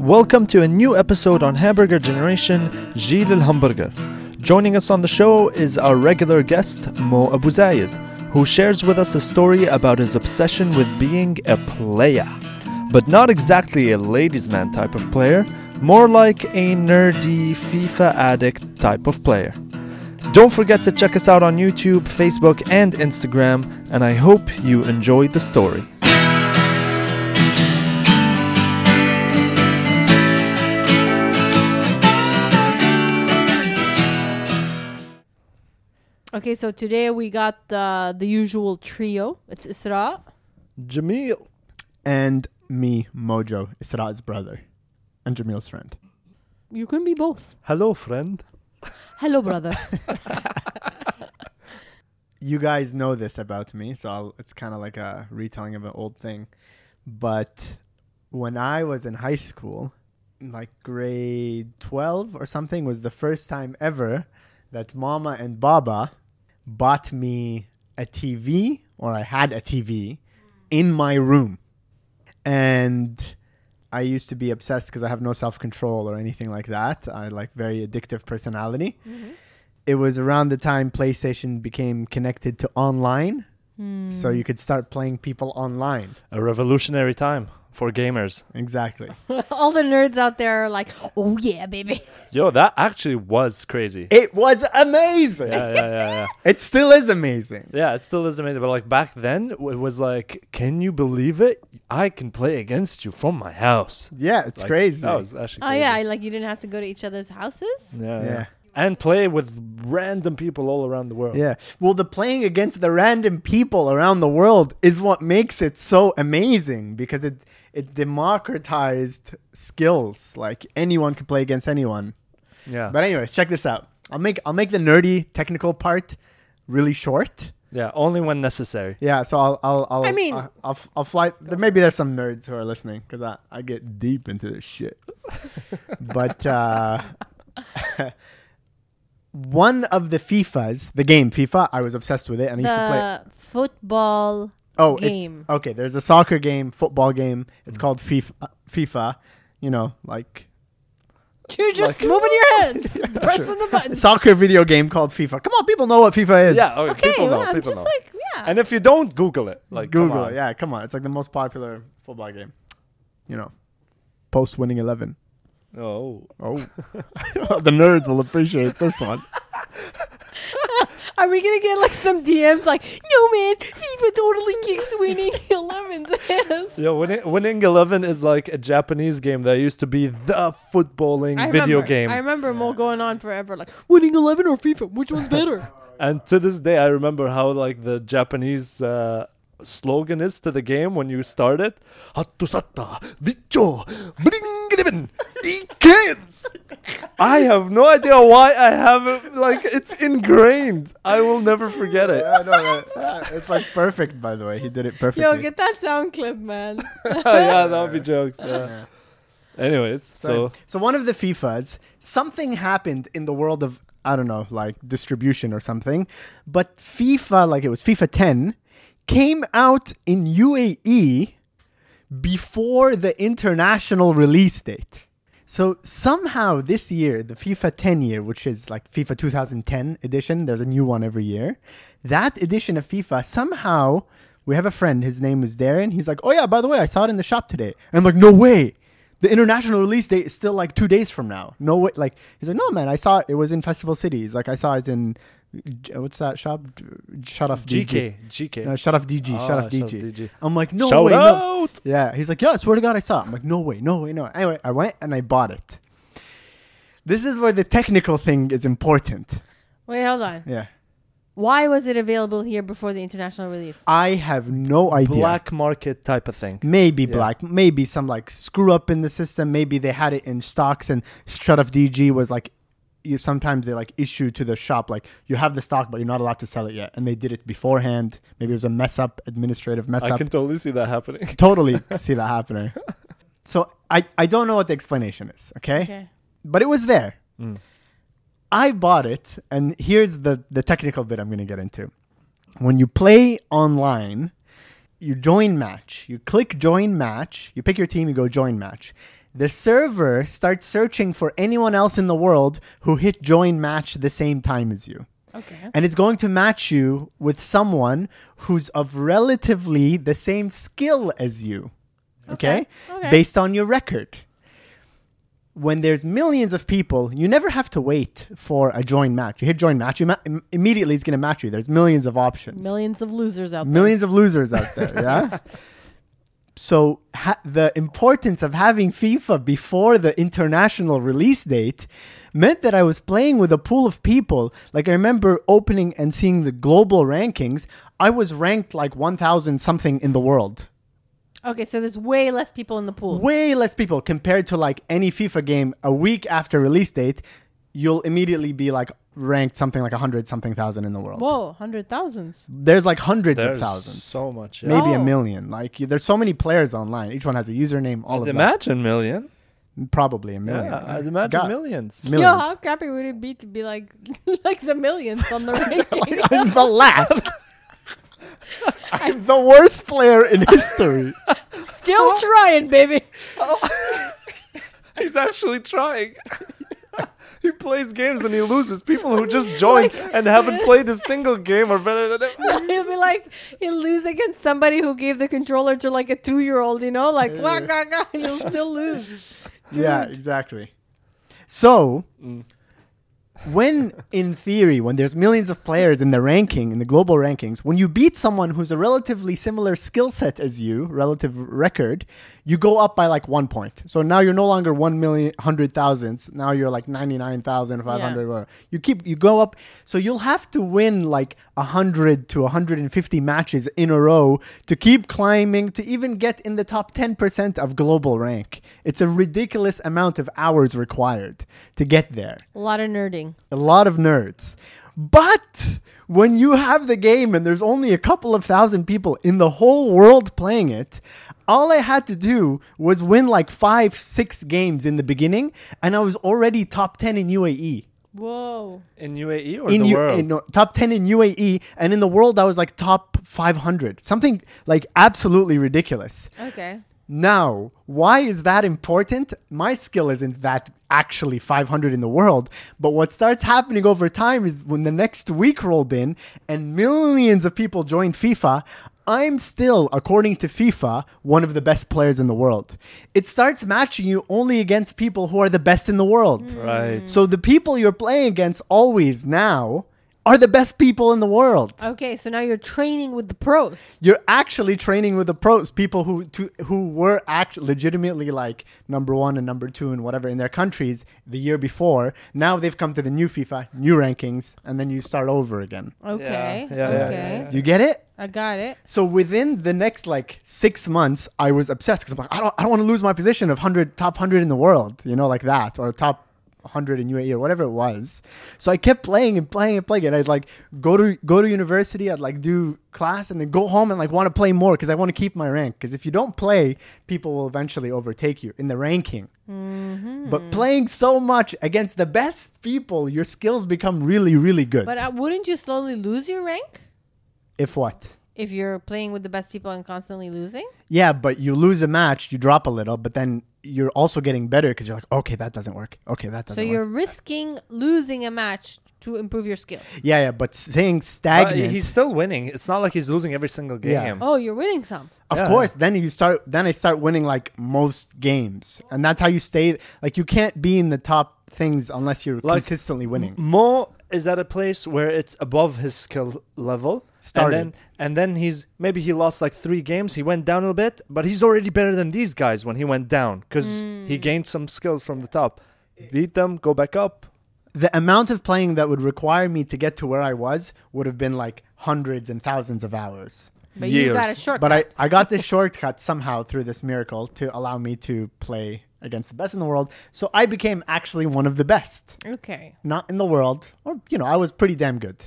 Welcome to a new episode on Hamburger Generation, Gilles El Hamburger. Joining us on the show is our regular guest, Mo Abu Zayed, who shares with us a story about his obsession with being a player. But not exactly a ladies' man type of player, more like a nerdy FIFA addict type of player. Don't forget to check us out on YouTube, Facebook, and Instagram, and I hope you enjoyed the story. Okay, so today we got the the usual trio. It's Isra. Jamil. and me, Mojo, Isra's brother, and Jamil's friend. You can be both. Hello, friend. Hello, brother. You guys know this about me, so I'll, it's kind of like a retelling of an old thing. But when I was in high school, like grade 12 or something, was the first time ever that Mama and Baba bought me a TV, or I had a TV, in my room. And I used to be obsessed because I have no self control or anything like that. I like very addictive personality. Mm-hmm. It was around the time PlayStation became connected to online, hmm. so you could start playing people online. A revolutionary time for gamers. Exactly. All the nerds out there are like, oh yeah, baby. Yo, that actually was crazy. it was amazing. yeah, yeah, yeah, yeah. It still is amazing. Yeah, it still is amazing. But like back then, it was like, can you believe it? I can play against you from my house. Yeah, it's Like, crazy. That was actually. Oh yeah, like you didn't have to go to each other's houses. yeah, yeah. yeah. And play with random people all around the world. Yeah. Well, the playing against the random people around the world is what makes it so amazing because it it democratized skills. Like anyone could play against anyone. yeah, But anyways, check this out. I'll make I'll make the nerdy technical part really short. yeah. Only when necessary. Yeah, so I'll I'll, I'll I mean- I'll, I'll, I'll fly. There, maybe there's some nerds who are listening because I, I get deep into this shit. but uh, one of the FIFAs, the game FIFA, I was obsessed with it, and I used to play. The football. Oh, game. It's, okay, there's a soccer game, football game. It's mm. called FIFA. Uh, FIFA. You know, like You're just Like- moving your hands, pressing the button. soccer video game called FIFA. Come on, people know what FIFA is. Yeah, oh, okay, Okay, people know. well, I'm people just know. like, yeah. and if you don't, Google it. Like come Google on. it. Yeah, come on. It's like the most popular football game. You know, post winning eleven. Oh, Oh, the nerds will appreciate this one. Are we gonna get like some DMs like, no man, FIFA totally kicks winning 11's ass. yeah. Winning, winning Eleven is like a Japanese game that used to be the footballing I video remember, game. I remember more going on forever like, winning 11 or FIFA, which one's better? And to this day, I remember how like the Japanese uh, slogan is to the game when you start it. Hattusata Vicho Bringriven Ikens. I have no idea why I have it. Like it's ingrained. I will never forget it. Yeah, no, no, uh, it's like perfect. By the way, he did it perfectly. Yo, get that sound clip, man. yeah, that would be jokes. Yeah. Anyways, so So, so one of the FIFAs, something happened in the world of I don't know, like distribution or something, but FIFA, like it was FIFA 10, came out in UAE before the international release date. So somehow this year, the FIFA 10 year, which is like FIFA 2010 edition, there's a new one every year. That edition of FIFA, somehow we have a friend, his name is Darren. He's like, Oh yeah, by the way, I saw it in the shop today. And I'm like, No way. The international release date is still like two days from now. No way. Like, he's like, No, man, I saw it. It was in Festival City. He's like, I saw it in, what's that shop? Sharaf DG. GK, GK. No, Sharaf DG. Ah, shut off Shut DG. DG. I'm like, no Shout way, no. out! Yeah, he's like, yeah, I swear to God, I saw it. I'm like, no way, no way, no. Anyway, I went and I bought it. This is where the technical thing is important. Wait, hold on. Yeah, Why was it available here before the international release? I have no idea. Black market type of thing. Maybe Yeah. black, maybe some like screw up in the system. Maybe they had it in stocks and Sharaf DG was like, you sometimes they like issue to the shop like you have the stock but you're not allowed to sell it yet, and they did it beforehand. Maybe it was a mess up, administrative mess I up. I can totally see that happening. totally see that happening. So I, I don't know what the explanation is, okay? Okay. But it was there. Mm. I bought it, and here's the, the technical bit I'm going to get into. When you play online, you join match. You click join match, you pick your team, you go join match. The server starts searching for anyone else in the world who hit join match the same time as you. Okay. And it's going to match you with someone who's of relatively the same skill as you. Okay? Okay, okay. Based on your record. When there's millions of people, you never have to wait for a join match. You hit join match, you ma- immediately it's going to match you. There's millions of options Millions of losers out there. millions of losers out there yeah so ha- the importance of having fifa before the international release date meant that i was playing with a pool of people. Like i remember opening and seeing the global rankings. I was ranked like 1000 something in the world. Okay, so there's way less people in the pool. way less people compared to like any fifa game a week after release date you'll immediately be like ranked something like a 100 something thousand in the world Whoa, hundred thousands. there's like hundreds There's of thousands So much. Yeah. maybe a Oh. million. Like you- there's so many players online. Each one has a username. All of that. imagine million. Probably a million. Yeah, I'd imagine God. millions. Millions. Yo, how crappy would it be to be like like the millions on the ranking? I'm the last. I'm the worst player in history. Still trying, baby. He's actually trying. He plays games and he loses. People who just joined and haven't played a single game are better than him. He'll be like, he'll lose against somebody who gave the controller to like a two year old, you know? Like, wah, gah, gah, you'll still lose. yeah, exactly. So, mm. when in theory, when there's millions of players in the ranking, in the global rankings, when you beat someone who's a relatively similar skill set as you, relative record, you go up by like one point. So now you're no longer one million hundred thousands. Now you're like ninety nine thousand five hundred. whatever. You keep you go up. So you'll have to win like hundred to hundred and fifty matches in a row to keep climbing to even get in the top ten percent of global rank. It's a ridiculous amount of hours required to get there A lot of nerding. a lot of nerds. But when you have the game and there's only a couple of thousand people in the whole world playing it, all I had to do was win like five, six games in the beginning, and I was already top 10 in UAE. Whoa. In UAE or In, the U- world? in- no, top 10 in UAE, and in the world, I was like top 500. Something like absolutely ridiculous. Okay. Now, why is that important? My skill isn't that actually 500 in the world, but what starts happening over time is when the next week rolled in and millions of people joined FIFA, I'm still, according to FIFA, one of the best players in the world. It starts matching you only against people who are the best in the world. right. So the people you're playing against always now are the best people in the world. Okay, so now you're training with the pros. You're actually training with the pros, people who to, who were actually legitimately like number one and number two and whatever in their countries the year before. Now they've come to the new FIFA, new rankings, and then you start over again. Okay. Yeah, yeah, yeah, okay. yeah, Do you get it? I got it. So within the next like six months, I was obsessed because I'm like, I don't, I don't want to lose my position of hundred top hundred in the world, you know, like that, or top hundred in UAE or whatever it was. So I kept playing and playing and playing, and I'd like go to go to university, I'd like do class, and then go home and like want to play more because I want to keep my rank. Because if you don't play, people will eventually overtake you in the ranking. But playing so much against the best people, your skills become really, really good. But uh, wouldn't you slowly lose your rank if what? if you're playing with the best people and constantly losing? Yeah, but you lose a match, you drop a little, but then you're also getting better because you're like, okay, that doesn't work. Okay, that doesn't work. So you're work. risking losing a match to improve your skill. Yeah, yeah, but staying But stagnant. he's still winning. It's not like he's losing every single game. Yeah. Oh, you're winning some. of Yeah. course, then you start. Then I start winning like most games, and that's how you stay. Like you can't be in the top things unless you're Like, consistently winning. Mo is at a place where it's above his skill level. Started. And then, and then he's maybe he lost like three games. He went down a bit, but he's already better than these guys when he went down because he mm. gained some skills from the top. Beat them, go back up. The amount of playing that would require me to get to where I was would have been like hundreds and thousands of hours. But you got a shortcut. But I, I got this shortcut somehow through this miracle to allow me to play against the best in the world. So I became actually one of the best. okay. Not in the world, or you know, I was pretty damn good.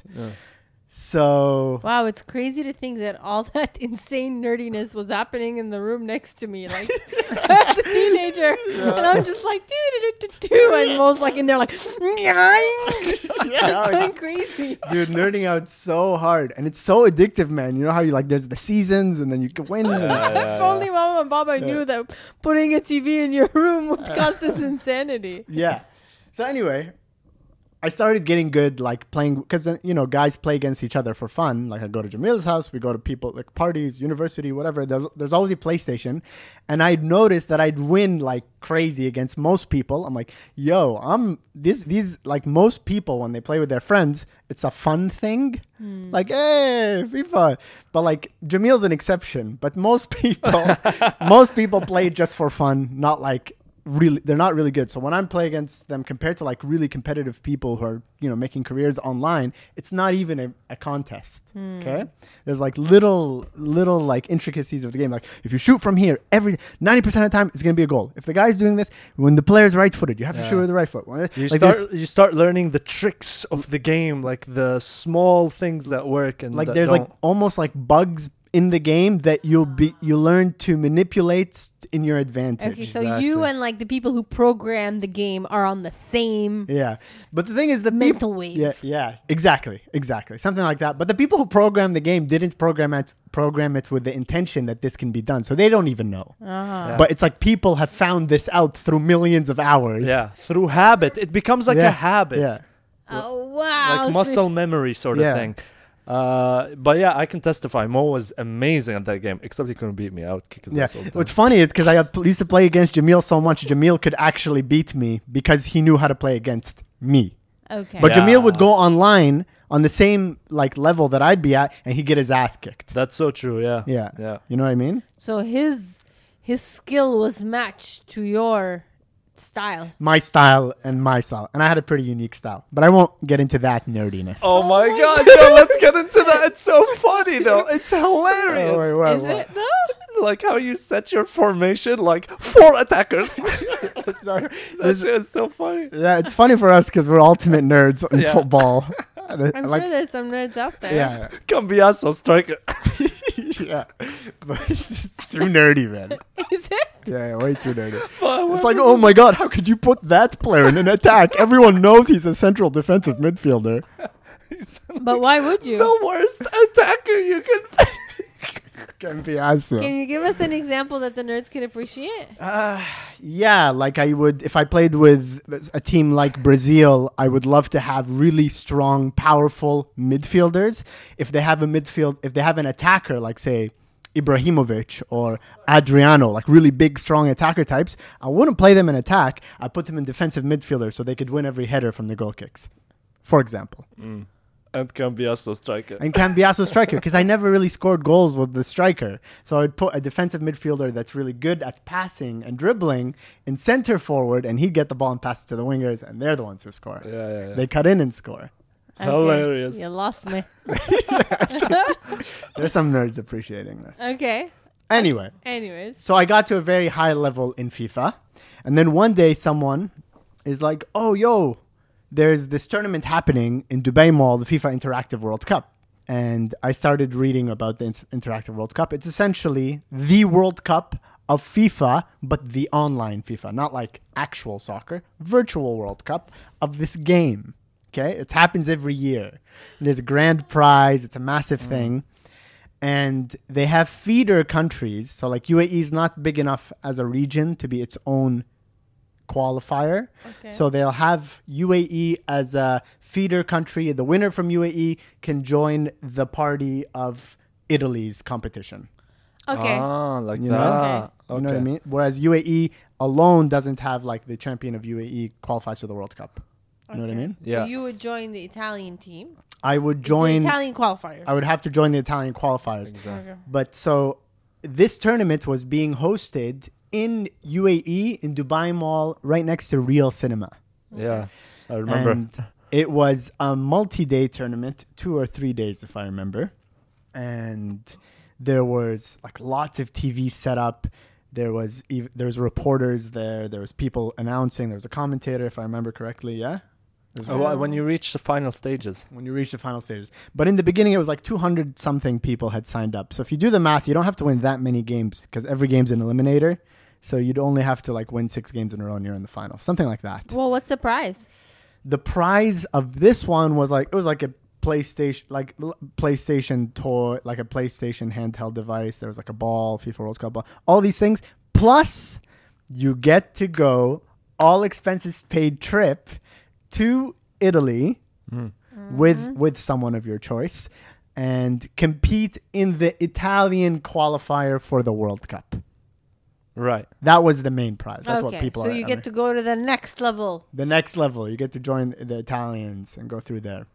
So Wow, it's crazy to think that all that insane nerdiness was happening in the room next to me, like as a teenager, and I'm just like, do do do do do, and Mo's like in there, like, Yeah, going crazy. dude, nerding out so hard, and it's so addictive, man. You know how you like there's the seasons, and then you can win. and- if only Mama and Baba knew that putting a TV in your room would cause this insanity. yeah. So anyway, I started getting good, like playing because uh, you know guys play against each other for fun. Like I go to Jamil's house, we go to people like parties, university, whatever. There's, there's always a PlayStation, and I'd noticed that I'd win like crazy against most people. I'm like, yo, I'm this these like most people when they play with their friends, it's a fun thing. Hmm. Like, hey, FIFA. But like Jamil's an exception. But most people, most people play just for fun, not like really they're not really good. So when i'm playing against them compared to like really competitive people who are you know making careers online it's not even a, a contest hmm. okay? There's like little little like intricacies of the game. Like if you shoot from here every 90% of the time it's going to be a goal. If the guy's doing this when the player's right footed you have to shoot with the right foot. You like start you start learning the tricks of the game, like the small things that work and like there's like don't. almost like bugs in the game that you'll be you learn to manipulate in your advantage Okay, so Exactly. you and like the people who program the game are on the same Yeah, but the thing is, the mental peop- wave. Yeah, yeah, exactly, exactly, something like that. But the people who program the game didn't program it program it with the intention that this can be done, so they don't even know. Uh-huh. Yeah. But it's like people have found this out through millions of hours. yeah through habit. It becomes like Yeah, a habit. Yeah, Oh wow! like muscle memory sort of Yeah. thing. Uh, but yeah, I can testify. Mo was amazing at that game, except he couldn't beat me. I would kick his yeah. ass all the time. What's funny is because I uh, used to play against Jamil so much, Jamil could actually beat me because he knew how to play against me. Okay. But Yeah. Jamil would go online on the same like level that I'd be at, and he'd get his ass kicked. That's so true. Yeah. Yeah, Yeah. You know what I mean? so his his skill was matched to your style. my style and my style. And I had a pretty unique style. But I won't get into that nerdiness. Oh, Oh my my god, yo, let's get into that. It's so funny though. It's hilarious. Oh, wait, what, Is what? it though? Like how you set your formation like four attackers. that This- shit is so funny. yeah, it's funny for us because we're ultimate nerds in Yeah. football. I'm sure there's some nerds out there. yeah, Cambiasso striker. yeah, but it's too nerdy, man. Is it? Yeah, yeah, way too nerdy. But It's like, oh my god, how could you put that player in an attack? Everyone knows he's a central defensive midfielder. But why would you? the worst attacker you can. Can be awesome. Can you give us an example that the nerds can appreciate? Uh, yeah, like I would, if I played with a team like Brazil, I would love to have really strong, powerful midfielders. If they have a midfield, if they have an attacker, like say Ibrahimovic or Adriano, like really big, strong attacker types, I wouldn't play them in attack. I'd put them in defensive midfielder so they could win every header from the goal kicks, for example. Mm. and Cambiasso striker. And Cambiasso striker, because I never really scored goals with the striker. So I'd put a defensive midfielder that's really good at passing and dribbling in center forward, and he'd get the ball and pass it to the wingers, and they're the ones who score. yeah, yeah, yeah. They cut in and score. Okay, Hilarious. You lost me. There's some nerds appreciating this. Okay. Anyway, Anyways. so I got to a very high level in FIFA, and then one day someone is like, "Oh, yo, there's this tournament happening in Dubai Mall, the FIFA Interactive World Cup." And I started reading about the Inter- Interactive World Cup. It's essentially the World Cup of FIFA, but the online FIFA, not like actual soccer, virtual World Cup of this game. Okay, it happens every year. There's a grand prize. It's a massive thing and they have feeder countries. So like UAE is not big enough as a region to be its own qualifier. Okay. So they'll have UAE as a feeder country. The winner from UAE can join the party of Italy's competition. Okay. Ah, like You that. know? Okay. You know what I mean? Whereas UAE alone doesn't have like the champion of UAE qualifies for the World Cup. You know what I mean? Yeah. So you would join the Italian team. I would join. the Italian qualifiers. I would have to join the Italian qualifiers. Exactly. Okay. But so this tournament was being hosted in UAE in Dubai Mall, right next to Reel Cinema. Yeah, I remember. And it was a multi-day tournament, two or three days, if I remember. And there was like lots of TV set up. There was ev- there was reporters there. There was people announcing. There was a commentator, if I remember correctly. Yeah, Oh, wh- when you reach the final stages. when you reach the final stages. But in the beginning, it was like 200 something people had signed up. So if you do the math, you don't have to win that many games because every game's an eliminator. So you'd only have to like win six games in a row and you're in the final, something like that. Well, what's the prize? The prize of this one was like it was like a PlayStation, like PlayStation toy, like a PlayStation handheld device. There was like a ball, FIFA World Cup ball, all these things. Plus, you get to go all expenses paid trip to Italy mm. with mm-hmm. with someone of your choice and compete in the Italian qualifier for the World Cup. Right. That was the main prize. That's okay, what people so are. you I get mean, to go to the next level. the next level. You get to join the Italians and go through there.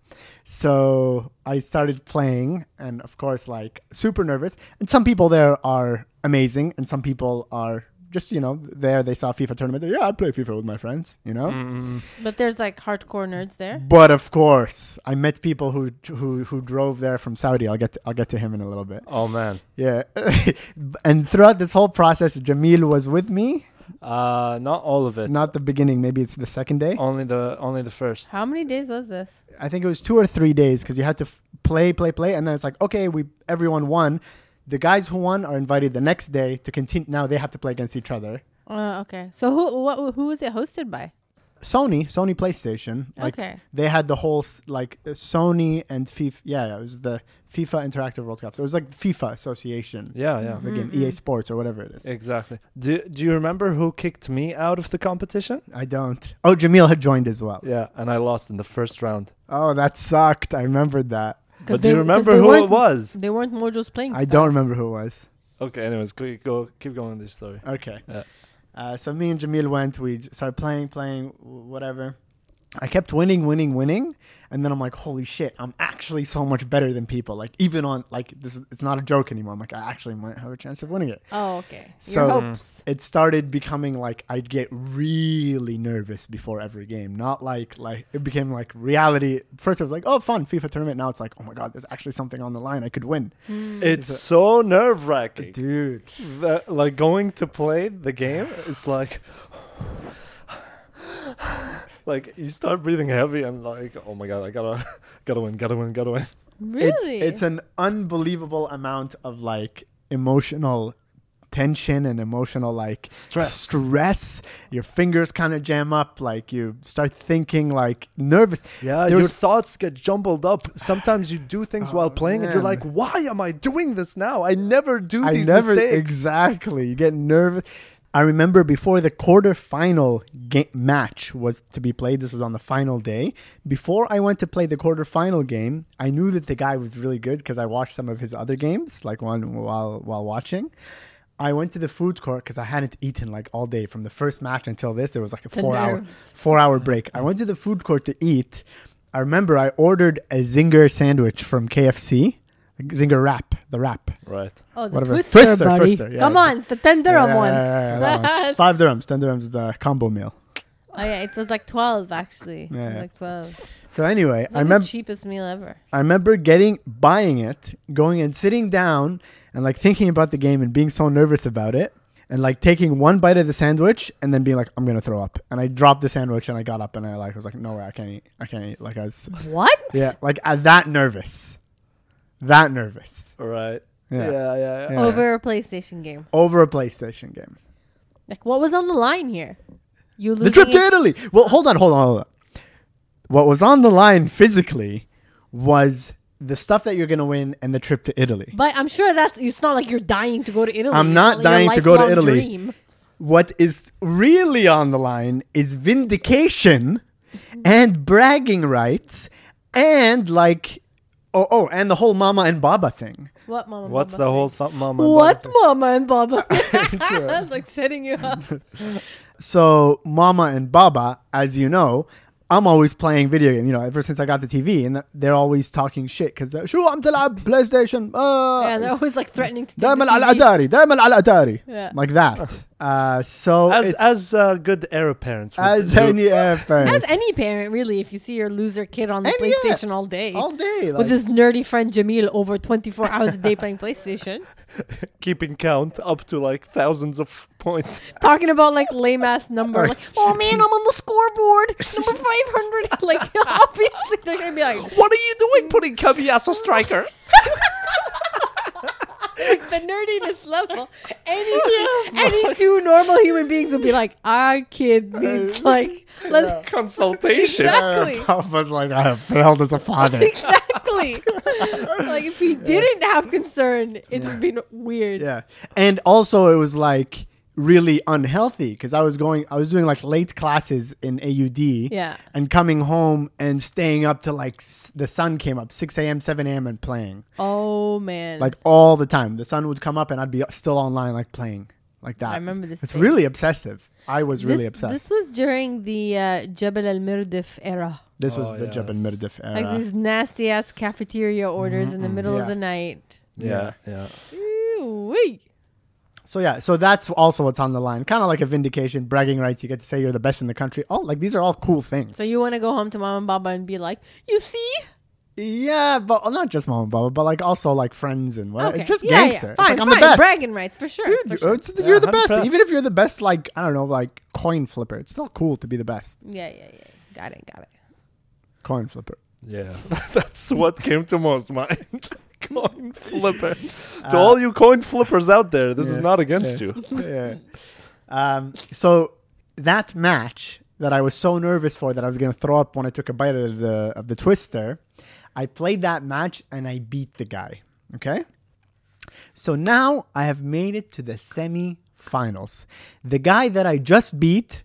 So I started playing, and of course, like super nervous. And some people there are amazing, and some people are just you know there. They saw FIFA tournament. They're, yeah, I play FIFA with my friends. You know. Mm. But there's like hardcore nerds there. But of course, I met people who who who drove there from Saudi. I'll get to, I'll get to him in a little bit. Oh man. Yeah, and throughout this whole process, Jamil was with me. Uh, not all of it. Not the beginning. Maybe it's the second day. only the only the first. How many days was this? I think it was two or three days because you had to f- play, play, play, and then it's like, okay, we everyone won. The guys who won are invited the next day to continue. Now they have to play against each other. Uh, okay. So who what who was it hosted by? Sony, Sony PlayStation. Like, okay. They had the whole like uh, Sony and FIFA. Yeah, yeah, it was the FIFA Interactive World Cup. So it was like FIFA Association, Yeah, yeah. the game Mhm. EA Sports or whatever it is. Exactly. Do Do you remember who kicked me out of the competition? I don't. Oh, Jamil had joined as well. Yeah, and I lost in the first round. Oh, that sucked. I remembered that. But they- do you remember who it was? They weren't Mojo's playing. I style. don't remember who it was. Okay. Anyways, go, go keep going with this story. Okay. Yeah. Uh, so me and Jamil went. We j- started playing, playing, whatever. I kept winning, winning, winning, and then I'm like, holy shit! I'm actually so much better than people. Like even on like this, is, it's not a joke anymore. I'm like, I actually might have a chance of winning it. Oh, okay. So- Your hopes. It started becoming like I'd get really nervous before every game. Not like like it became like reality. First it was like, oh, fun FIFA tournament. Now it's like, oh my god, there's actually something on the line. I could win, Hmm. It's so nerve wracking. dude. Like going to play the game, it's like. Like you start breathing heavy and like, oh my god, I gotta, gotta win, gotta win, gotta win. Really? It's, it's an unbelievable amount of like emotional tension and emotional like Stress. stress. Your fingers kind of jam up. Like you start thinking like nervous. Yeah, There your thoughts get jumbled up. Sometimes you do things Oh, while playing, and you're like, "Why am I doing this now? I never do I these never mistakes." exactly. You get nervous. I remember before the quarterfinal game match was to be played. This was on the final day. Before I went to play the quarterfinal game, I knew that the guy was really good because I watched some of his other games, like one while while watching. I went to the food court because I hadn't eaten like all day from the first match until this. There was like a The four hour four hour break. I went to the food court to eat. I remember I ordered a zinger sandwich from KFC, like zinger wrap, the wrap. Right. oh, the whatever. twister, Twister, buddy. Twister, yeah. Come on, it's the ten dirham Yeah, one. yeah, yeah, yeah, one. Five dirhams. Ten dirhams is the combo meal. Oh yeah, it was like twelve actually. Yeah. Like twelve. So anyway, It's I remember the cheapest meal ever. I remember getting buying it, going and sitting down and like thinking about the game and being so nervous about it. And like taking one bite of the sandwich and then being like, I'm gonna throw up. And I dropped the sandwich and I got up and I like was like, no way, I can't eat. I can't eat. Like I was What? Yeah, like uh, that nervous. That nervous. Right. Yeah. Yeah. Yeah. Yeah. Yeah. Over a PlayStation game. Over a PlayStation game. Like what was on the line here? You The trip to it- Italy. Well, hold on, hold on, hold on. What was on the line physically was the stuff that you're gonna win and the trip to Italy. But I'm sure that's it's not like you're dying to go to Italy. I'm It's not like your dying to go to lifelong Italy. Dream. What is really on the line is vindication and bragging rights and like oh oh and the whole mama and baba thing. What mama? What's Baba the thing? whole something, mama? and What Baba mama and Baba? That's like setting you up. So Mama and Baba, as you know, I'm always playing video game. You know, ever since I got the TV, and they're always talking shit because شو عم تلعب PlayStation. Uh, yeah, they're always like threatening to take دائما the على TV. الاتاري دائما على الاتاري Yeah. like that Uh, so As as uh, good Arab parents. as do. any air As any parent, really, if you see your loser kid on the Any- yeah. PlayStation all day, all day. with his nerdy friend Jamil over 24 hours a day playing PlayStation, keeping count up to like thousands of points. talking about like lame ass number, like, oh man, I'm on the scoreboard, number 500. like, obviously, they're gonna be like, What are you doing putting Cambiasso striker? The nerdiness level. Any any two normal human beings would be like, our kid needs like, let's Consultation. exactly. Papa's like, I have failed as a father. Exactly. like if he didn't have concern, it would be weird. yeah, and also it was like really unhealthy because I was going, I was doing like late classes in AUD. Yeah. and coming home and staying up till like s- the sun came up, six a.m., seven a.m. and playing Oh man. like all the time. The sun would come up and I'd be still online like playing like that. I remember this It's phase. really obsessive. I was really this, obsessed. This was during the uh, Jabal al Mirdif era. This was Oh, the Jabal yes. Mirdif era. Like these nasty ass cafeteria orders in the middle yeah. of the night. Yeah, yeah. Ooh-wee. So yeah, so that's also what's on the line. Kind of like a vindication, bragging rights. You get to say you're the best in the country. Oh, like these are all cool things. So you want to go home to mom and baba and be like, you see? yeah, but well, not just mom and baba, but like also like friends and whatever. Okay. It's just yeah, gangster. yeah. It's Fine, like I'm fine. the best. Bragging rights for sure. Dude, for you- sure. it's- you're the best. Even if you're the best, like I don't know, like coin flipper. It's still cool to be the best Yeah, yeah, yeah. Got it, got it. coin flipper. Yeah, that's what came to most mind. coin flipper. to Uh, all you coin flippers out there, this is not against yeah. you. yeah. Um, so that match that I was so nervous for that I was going to throw up when I took a bite of the of the twister, I played that match and I beat the guy. Okay. So now I have made it to the semi-finals. The guy that I just beat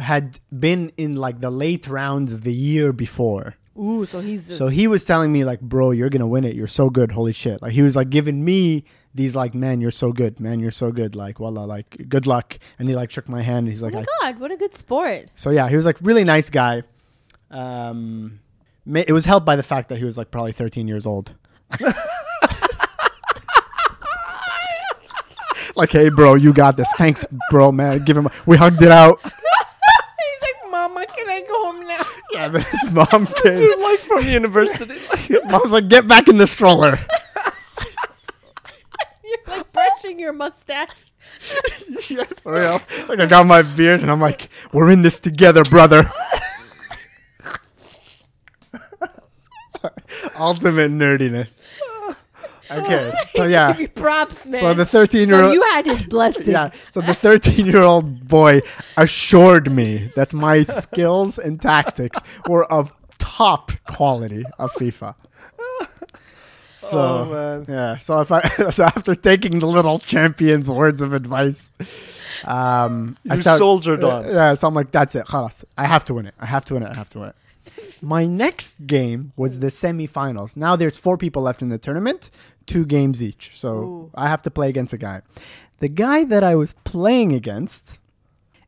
had been in like the late rounds the year before. Ooh, so he's So he was telling me like, bro, you're gonna win it. You're so good. Holy shit! Like he was like giving me these like, man, you're so good. Man, you're so good. Like, wallah, like good luck. And he like shook my hand. And he's Oh like, my I- god, what a good sport. so yeah, he was like really nice guy. Um, ma- it was helped by the fact that he was like probably 13 years old. like, hey, bro, you got this. Thanks, bro, man. Give him. A- we hugged it out. He's can I go home now? Yeah, but his mom came. Dude, like from university. His mom's like, get back in the stroller. You're like brushing your mustache. yeah, for real. Like I got my beard and I'm like, we're in this together, brother. Ultimate nerdiness. Okay, so yeah, Give you props, man. so the 13 year So old. you had his blessing. yeah, so the 13 year old boy assured me that my skills and tactics were of top quality of FIFA. So, oh man. yeah. So if I so after taking the little champion's words of advice, um, I You start- soldiered on. Yeah. So I'm like, that's it. I have to win it. I have to win it. I have to win it. My next game was the semifinals. Now there's four people left in the tournament, two games each. So Ooh. I have to play against a guy. The guy that I was playing against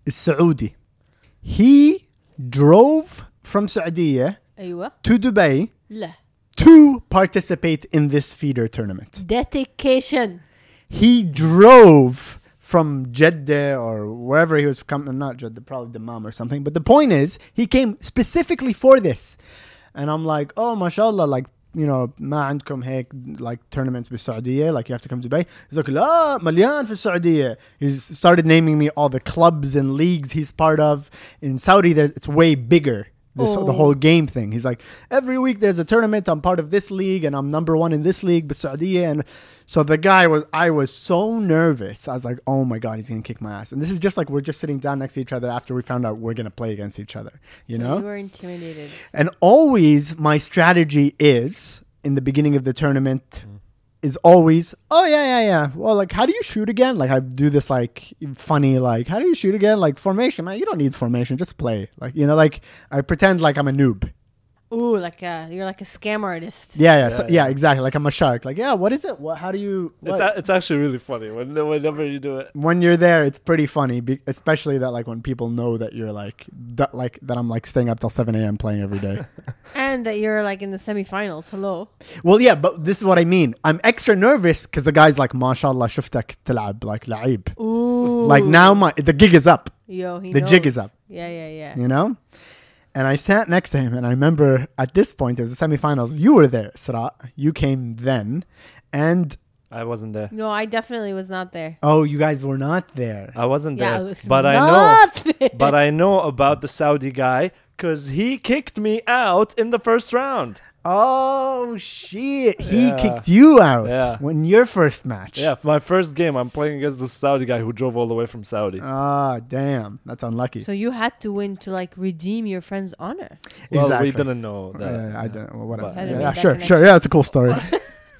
is Saudi. He drove from Saudi أيوة. to Dubai لا. to participate in this feeder tournament. Dedication. He drove from Jeddah or wherever he was coming, not Jeddah, probably Dammam or something. But the point is, he came specifically for this. And I'm like, oh, mashallah, like, you know, ما عندكم هيك like tournaments بالسعودية, like you have to come to Dubai. He's like, لا, مليان في السعودية. He's started naming me all the clubs and leagues he's part of. In Saudi, there's, it's way bigger. this, Oh. the whole game thing. He's like, every week there's a tournament. I'm part of this league and I'm number one in this league, but Saudiya. And so the guy was, I was so nervous. I was like, oh my God, he's going to kick my ass. And this is just like, we're just sitting down next to each other after we found out we're going to play against each other, you So know? You were intimidated. And always my strategy is in the beginning of the tournament is always, oh yeah, yeah, yeah. Well, like, how do you shoot again? Like, I do this like funny, like, how do you shoot again? Like formation, man. You don't need formation, just play. Like, you know, like I pretend like I'm a noob. Ooh, like a, you're like a scam artist. Yeah, yeah, yeah, so, yeah, exactly. Like I'm a shark. Like, yeah, what is it? What? How do you? What? It's, a, it's actually really funny when, whenever you do it. When you're there, it's pretty funny, be, especially that like when people know that you're like that, like that I'm like staying up till 7 a.m. playing every day, and that you're like in the semifinals. Hello. Well, yeah, but this is what I mean. I'm extra nervous because the guy's like, "Mashallah, shuftak talab," like laib." Ooh. Like now, my the gig is up. Yo, the knows. jig is up. Yeah, yeah, yeah. You know. And I sat next to him, and I remember at this point, it was the semifinals. You were there, Sara. You came then, and I wasn't there. No, I definitely was not there. oh, you guys were not there. I wasn't Yeah, I there. was but I know. not there. But I know about the Saudi guy because he kicked me out in the first round. Oh shit! He Yeah. kicked you out Yeah. when your first match. Yeah, my first game, I'm playing against the Saudi guy who drove all the way from Saudi. Ah, damn. That's unlucky. So you had to win to like redeem your friend's honor. well, exactly. we didn't know that. Yeah, I don't know. Whatever. But- I Yeah, didn't yeah, make that sure, connection. sure. Yeah, it's a cool story.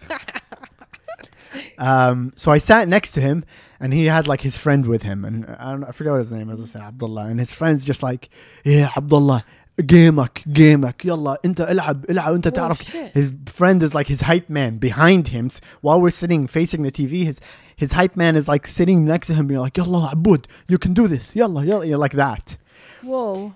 um, so I sat next to him, and he had like his friend with him, and I don't, know, I forget what his name is. I say Abdullah, and his friend's just like, yeah, Abdullah. جيمك جيمك يلا انت العب العب انت Oh, تعرف shit. his friend is like his hype man behind him S- while we're sitting facing the TV his his hype man is like sitting next to him being like يلا عبود you can do this يلا يلا you're like that Whoa.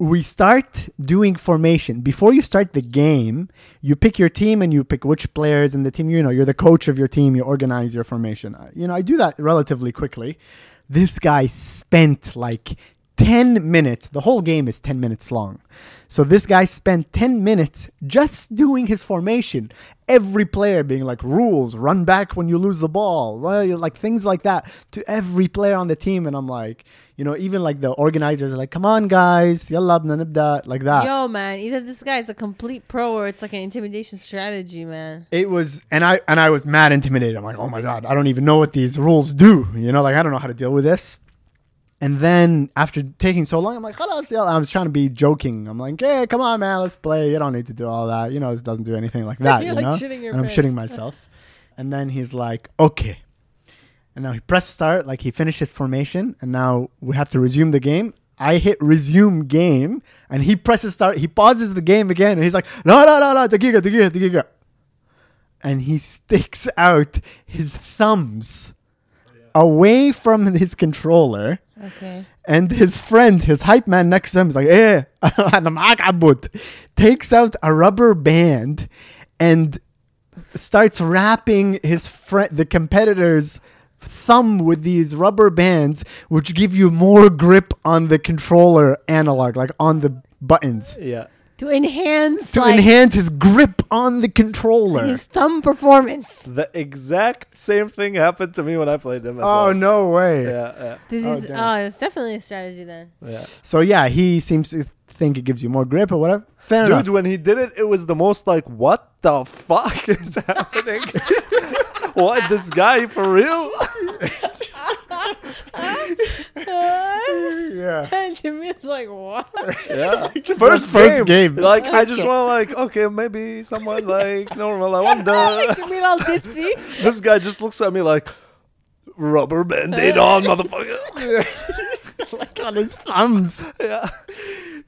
we start doing formation before you start the game you pick your team and you pick which players in the team you know you're the coach of your team you organize your formation Uh, you know i do that relatively quickly this guy spent like 10 minutes. The whole game is 10 minutes long. So this guy spent 10 minutes just doing his formation. Every player being like rules, run back when you lose the ball, like things like that to every player on the team. And I'm like, you know, even like the organizers are like, come on, guys, like that. Yo, man, either this guy is a complete pro or it's like an intimidation strategy, man. It was, and I and I was mad intimidated. I'm like, oh my god, I don't even know what these rules do. You know, like I don't know how to deal with this and then after taking so long i'm like "Khalas, yalla." i was trying to be joking i'm like hey come on man let's play you don't need to do all that you know it doesn't do anything like that You're, you like, know shitting your and i'm pants. shitting myself and then he's like okay and now he pressed start like he finished his formation and now we have to resume the game I hit resume game and he presses start. He pauses the game again and he's like, no, no, no, no, dagiga, dagiga, dagiga. And he sticks out his thumbs oh, away from his controller. Okay. And his friend, his hype man next to him is like, eh, أنا معاك عبود. Takes out a rubber band and starts wrapping his friend, the competitor's thumb with these rubber bands, which give you more grip on the controller analog, like on the buttons, Yeah. To enhance to like, enhance his grip on the controller. his thumb performance. The exact same thing happened to me when I played him. As Oh well. no way! Yeah, yeah, This Oh, is oh, oh it's definitely a strategy then. yeah. So yeah, he seems to think it gives you more grip or whatever. Fair Dude, enough. when he did it, it was the most like, what the fuck is happening? what, this guy for real? Yeah. And Jimmy's like, what? Yeah. First- first game. Like, I just go. want like, okay, maybe someone like normal. I like wonder. Jamil all ditzy. this guy just looks at me like, rubber band-aid on, motherfucker. like on his thumbs. yeah.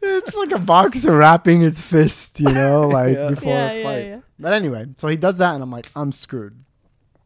It's like a boxer wrapping his fist, you know, like Yeah. before Yeah, a yeah, fight. yeah. But anyway, so he does that, and I'm like, I'm screwed.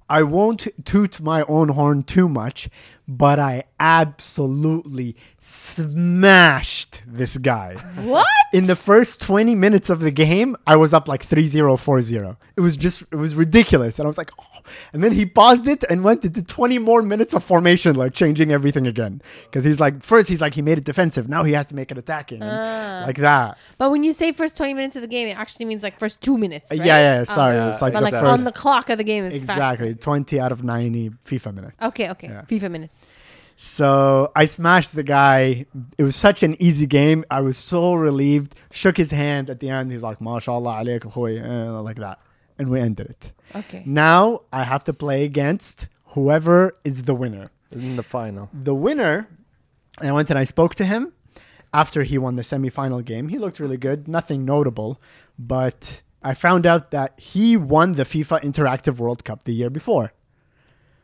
I won't toot my own horn too much, but I absolutely smashed this guy. What? In the first 20 minutes of the game, I was up like 3 0, 4 0. It was just, it was ridiculous. And I was like, oh. And then he paused it and went into 20 more minutes of formation, like changing everything again. Because he's like, first, he's like, he made it defensive. Now he has to make it attacking. and Ah. like that. But when you say first 20 minutes of the game, it actually means like first two minutes. Right? Yeah, yeah, sorry. Yeah. it's like But like first. on the clock of the game is exactly. 20 out of 90 FIFA minutes. Okay, okay. Yeah. FIFA minutes. So I smashed the guy. It was such an easy game. I was so relieved. Shook his hand at the end. He's like, "MashaAllah alayk, akhoy," uh, like that, and we ended it. Okay. Now I have to play against whoever is the winner. In the final. The winner. I went and I spoke to him after he won the semifinal game. He looked really good. Nothing notable, but I found out that he won the FIFA Interactive World Cup the year before.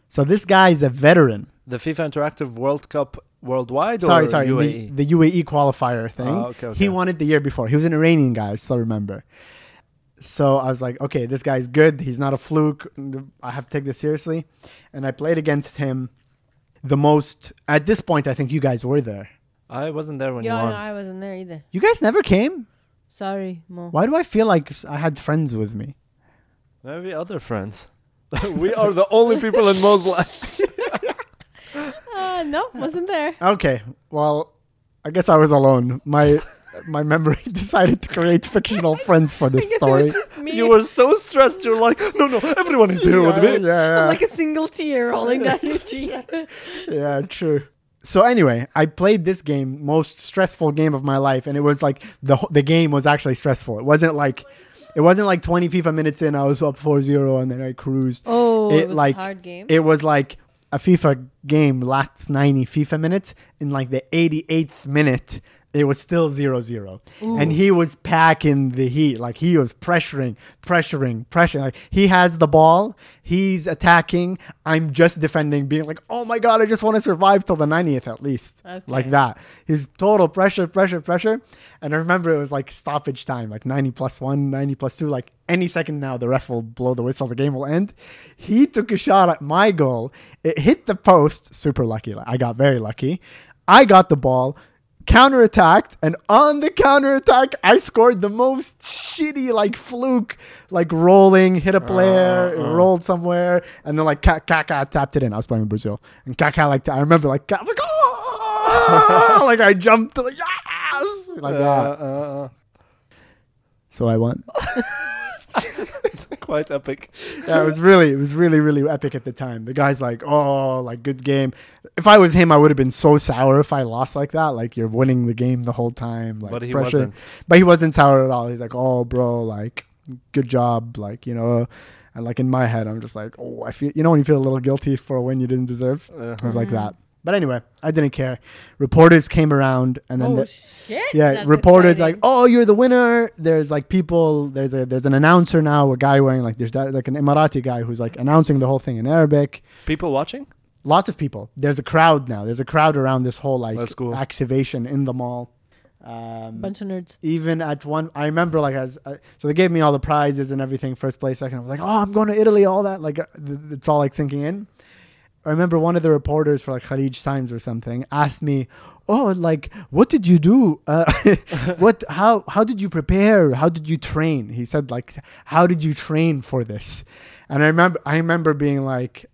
So this guy is a veteran. The FIFA Interactive World Cup worldwide sorry, or sorry, UAE? the, the UAE qualifier oh, thing. Oh, okay, okay. He won it the year before. He was an Iranian guy, I still remember. So I was like, okay, this guy's good. He's not a fluke. I have to take this seriously. And I played against him the most. At this point, I think you guys were there. I wasn't there when you. Yeah, you no. I wasn't there either. You guys never came? Sorry, Mo. Why do I feel like I had friends with me? Maybe other friends. we are the only people in Mo's life. Uh, no, wasn't there. Okay, well, I guess I was alone. My my memory decided to create fictional friends for I this guess it story. was just me. You were so stressed. You're like, no, no, everyone is here with yeah, me. yeah, like a single tear rolling down your cheek. yeah, true. So anyway, I played this game, most stressful game of my life, and it was like the the game was actually stressful. It wasn't like it wasn't like 20 FIFA minutes in, I was up 4-0 and then I cruised. Oh, It, it, was like, a hard game. It was like a FIFA game lasts 90 FIFA minutes. In like the 88th minute, it was still 0-0. And he was packing the heat. Like he was pressuring, pressuring, pressuring. Like he has the ball, he's attacking. I'm just defending, being like, oh my god, I just want to survive till the 90th at least. Okay. Like that. His total pressure, pressure, pressure. And I remember it was like stoppage time, like 90 plus one, 90 plus two. Like any second now, the ref will blow the whistle, the game will end. He took a shot at my goal. It hit the post. Super lucky. I got very lucky. I got the ball, counterattacked, and on the counterattack, I scored the most shitty, like fluke, like rolling, hit a player, Uh, uh. rolled somewhere, and then like Ka- Kaká tapped it in. I was playing in Brazil, and Kaká like I remember like Ka- like oh, like I jumped like yes, like Uh, that. uh, uh. So I won. Quite epic. yeah, it was really, it was really, really epic at the time. The guy's like, oh, like good game. If I was him, I would have been so sour if I lost like that. Like you're winning the game the whole time. Like but he pressure. wasn't. But he wasn't sour at all. He's like, oh, bro, like good job, like you know. And like in my head, I'm just like, oh, I feel, you know, when you feel a little guilty for a win you didn't deserve. Uh, It was like Mhm. that. But anyway, I didn't care. Reporters came around, and then oh the, shit! yeah, That's reporters exciting. like, oh, you're the winner. There's like people. There's a there's an announcer now, a guy wearing like there's that, like an Emirati guy who's like announcing the whole thing in Arabic. people watching? Lots of people. There's a crowd now. There's a crowd around this whole like cool. activation in the mall. Um, bunch of nerds. even at one, I remember like as uh, so they gave me all the prizes and everything, first place, second. I was like, oh, I'm going to Italy, all that. Like uh, th- it's all like sinking in. I remember one of the reporters for like Khaleej Times or something asked me, "Oh, like what did you do? Uh, what? How? How did you prepare? How did you train?" He said, "Like, how did you train for this?" And I remember, I remember being like,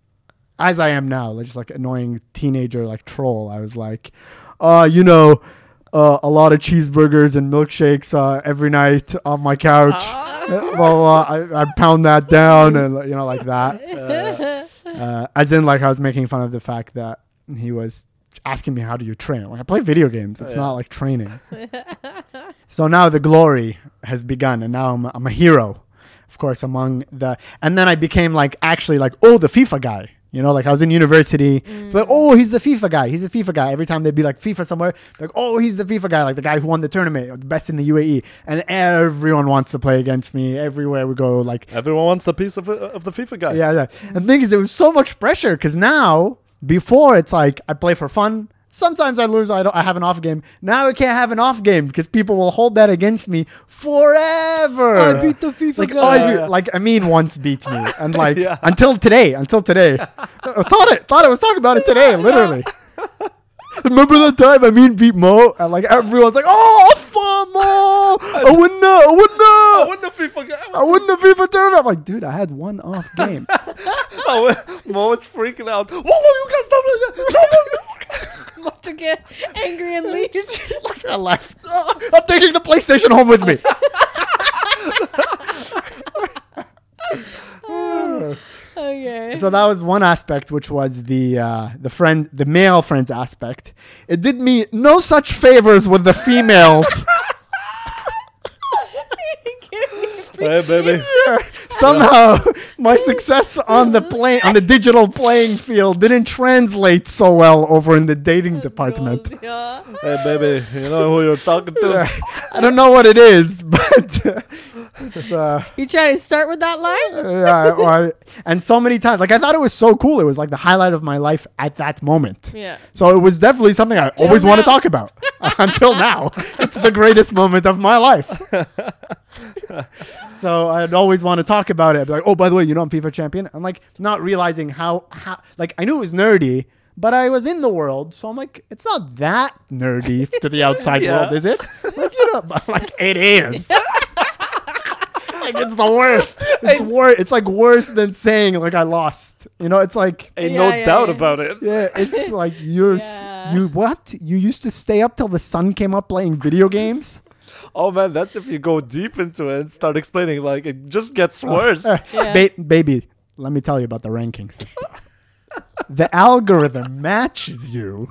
as I am now, like just like annoying teenager, like troll. I was like, "Uh, you know." Uh, a lot of cheeseburgers and milkshakes uh, every night on my couch. Ah. Uh, well, uh, I, I pound that down and you know like that Uh, as in like I was making fun of the fact that he was asking me how do you train. Like I play video games. It's Yeah. not like training. so now the glory has begun, and now I'm, I'm a hero, of course, among the. And then I became like actually like oh the FIFA guy. You know, like I was in university, like mm. oh he's the FIFA guy. He's the FIFA guy. Every time they'd be like FIFA somewhere, like oh he's the FIFA guy, like the guy who won the tournament, or the best in the UAE, and everyone wants to play against me everywhere we go. Like everyone wants a piece of, uh, of the FIFA guy. yeah, yeah. Mm. And the thing is, it was so much pressure because now, before it's like I play for fun. Sometimes I lose. I don't. I have an off game. Now I can't have an off game because people will hold that against me forever. I beat the FIFA like, guy. oh, Yeah. like Amin once beat me, and like Yeah. until today, until today, I thought it. Thought I was talking about it today, literally. Remember that time Amin beat Mo, and like everyone's like, "Oh, fun Mo! I win now! I win I now! won the FIFA guy. I win the FIFA tournament!" I'm like, dude, I had one off game. Oh, Mo is freaking out. Whoa, whoa, you guys stop doing that. No, no, About to get angry and leave. like I left. "Oh, I'm taking the PlayStation home with me. okay. so that was one aspect, which was the uh, the friend, the male friends aspect. It did me no such favors with the females. Hey, baby. Somehow, my success on the play on the digital playing field didn't translate so well over in the dating department. Hey, baby. You know who you're talking to? I don't know what it is, but It's, uh, You trying to start with that line? yeah, or and so many times, like I thought it was so cool. It was like the highlight of my life at that moment. Yeah. So it was definitely something I always want to talk about. Until now, it's the greatest moment of my life. so I'd always want to talk about it. I'd be like, oh, by the way, you know I'm FIFA champion. I'm like not realizing how how like I knew it was nerdy, but I was in the world, so I'm like, it's not that nerdy to the outside Yeah. world, is it? Like you know, like it is. like it's the worst. It's worse. It's like worse than saying like I lost. You know, it's like Ain't Yeah, no yeah, doubt yeah. about it. yeah, it's like you're s you what? You used to stay up till the sun came up playing video games? Oh man, that's if you go deep into it and start explaining. Like it just gets worse. Eh, Yeah. ba- baby, let me tell you about the ranking system. the algorithm matches you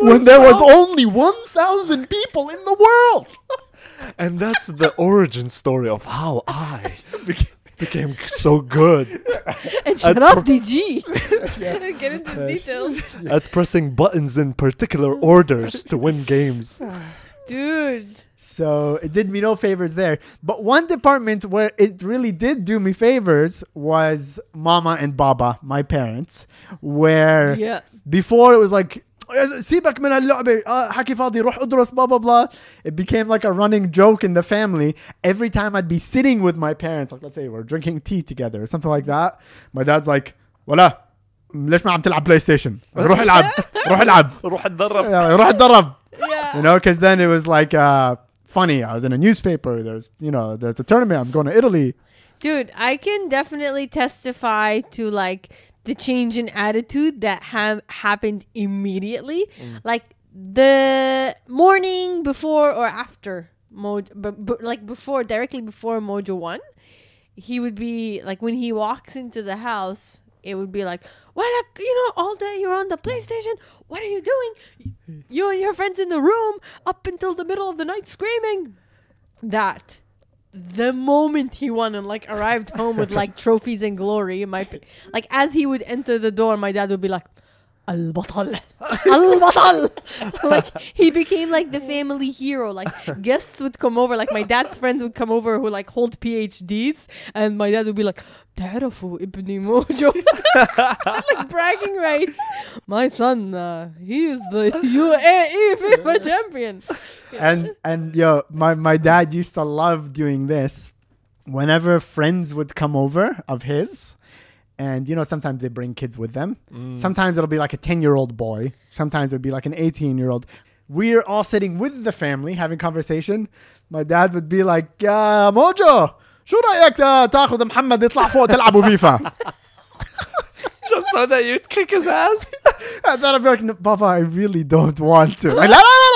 when there was only 1,000 people in the world. and that's the origin story of how I became so good And At Sharaf DG. Get into Uh, details. at pressing buttons in particular orders to win games. Dude. So it did me no favors there. But one department where it really did do me favors was Mama and Baba, my parents, where Yeah. before it was like سيبك من اللعبة آه، حكي فاضي روح ادرس blah blah blah it became like a running joke in the family every time I'd be sitting with my parents like let's say we're drinking tea together or something like that my dad's like ولا ليش ما عم تلعب بلاي ستيشن روح العب روح العب روح اتدرب. Yeah, روح اتدرب Yeah. you know because then it was like uh funny. I was in a newspaper. There's you know there's a tournament. I'm going to Italy. Dude, I can definitely testify to like the change in attitude that ha- happened immediately. Mm. Like the morning before or after Mojo, but, but like before, directly before Mojo 1, he would be like, when he walks into the house, it would be like, well, you know, all day you're on the PlayStation. What are you doing? You and your friends in the room up until the middle of the night screaming. That the moment he won and like arrived home with like trophies and glory in my like as he would enter the door my dad would be like Al-Batal Al-Batal like he became like the family hero like guests would come over like my dad's friends would come over who like hold PhDs and my dad would be like تعرفوا ابني موجو like bragging rights my son uh, he is the UAE FIFA champion and and yo, my my dad used to love doing this. Whenever friends would come over of his, and you know sometimes they bring kids with them. Sometimes it'll be like a ten year old boy. Sometimes it'll be like an eighteen year old. We're all sitting with the family having conversation. My dad would be like, "يا موجو شو رأيك تا- تاخذ محمد يطلع فوق تلعبوا فيفا?" Just so that you'd kick his ass. And then I'd be like, "No, Papa, I really don't want to. Like, لا لا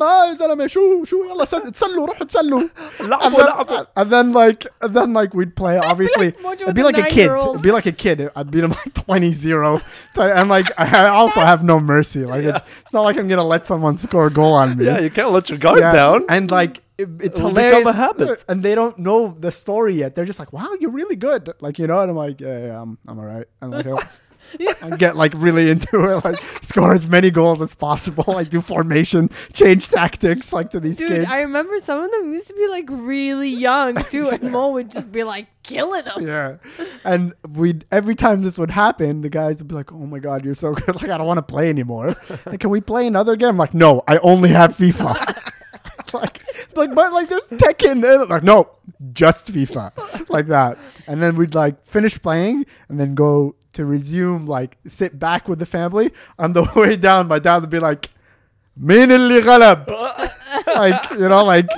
معاه يا زلمة شو شو يلا سد- تسلوا روحوا تسلوا. And لعبوا then, لعبوا. and then like and then like we'd play obviously like Mojo it'd be with like a a kid nine-year-old. it'd be like a kid I'd beat him like 20-0 So- and like I also have no mercy like it's, it's not like I'm gonna let someone score a goal on me Yeah, you can't let your guard Yeah, down. and like it, it's It'll become hilarious a habit. and they don't know the story yet they're just like wow you're really good like you know and I'm like yeah, yeah I'm, I'm all right and like I'll- get like really into it, like score as many goals as possible. I do formation, change tactics, like to these Dude, kids. I remember some of them used to be like really young too, and Mo would just be like killing them. Yeah. And we every time this would happen, the guys would be like, "Oh my god, you're so good! Like I don't want to play anymore. like, can we play another game?" I'm like, "No, I only have FIFA." like, like, but like, there's Tekken. And like, no, just FIFA, like that. And then we'd like finish playing, and then go to resume, like sit back with the family. On the way down, my dad would be like, "Min اللي غلب?" like you know, like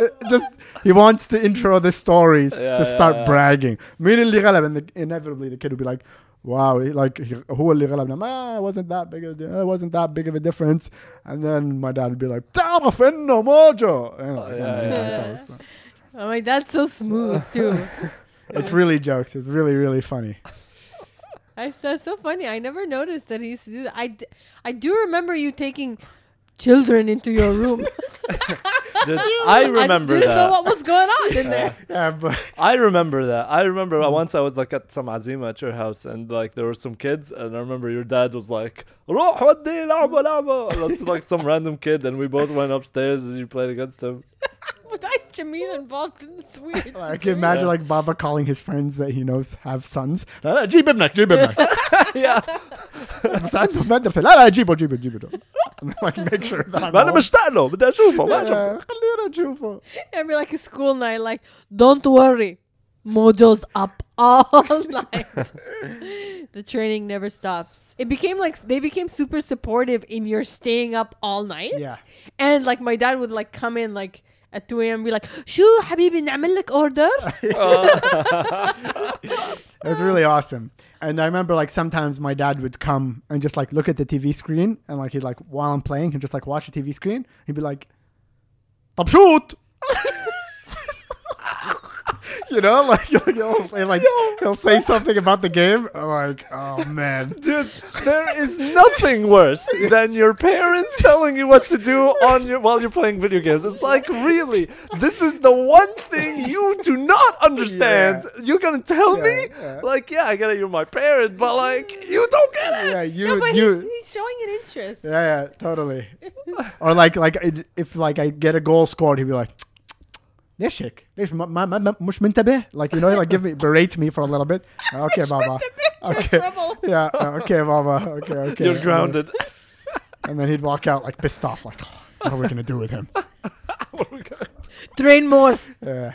it- just he wants to intro the stories Yeah, to yeah, start yeah. bragging. مين اللي غلب? And the, inevitably the kid would be like, "Wow, he- like he- هو اللي غلبنا." Ah, it wasn't that big. Of, a- it wasn't that big of a difference. And then my dad would be like, "تعرف إنه موجو." You know, like, yeah, and then yeah. he'd tell us that. Oh my dad's so smooth too. It's really jokes. It's really really funny. I, that's so funny. I never noticed that he used to do that. I, d- I do remember you taking children into your room. Dude, I remember I didn't know that. what was going on in there. Yeah, but I remember that. I remember once I was like at some azima at your house and like there were some kids and I remember your dad was like, روح ودي لعبة لعبة. That's like some random kid and we both went upstairs and you played against him. But I Jamil involved in this weird. I can imagine like Baba calling his friends that he knows have sons. لا لا جيب ابنك جيب ابنك. yeah. بس عنده مدرسة لا لا جيبه جيبه جيبه. And like make sure that ما انا مشتاق له بدي اشوفه ما شفته Yeah, خلينا نشوفه. It'd be like a school night. Like, don't worry, Mojo's up all night. the training never stops. It became like they became super supportive in your staying up all night. Yeah. And like my dad would like come in like at 2 a.m. and be like, "شو حبيبي نعمل لك order?" It was really awesome. And I remember like sometimes my dad would come and just like look at the TV screen and like he'd like while I'm playing he'd just like watch the TV screen. He'd be like, "طب shoot." you know, like, he'll, he'll, like he'll say something about the game. I'm like, oh man. Dude, there is nothing worse than your parents telling you what to do on your while you're playing video games. It's like really, this is the one thing you do not understand. You're gonna tell Yeah, me, yeah. like, yeah, I get it, you're my parent, but like, you don't get it. Yeah, you no, but you he's, he's showing an interest. Yeah, yeah, totally. or like like if like I get a goal scored, he'd be like, ليش هيك؟ ليش ما ما ما مش منتبه؟ Like you know, like give me berate me for a little bit. Okay, Baba. You're in Okay. trouble. Yeah. uh, Okay, Baba. Okay, okay. You're grounded. And then he'd walk out like pissed off, like, oh, what are we gonna do with him? What are we gonna- Train more. Yeah.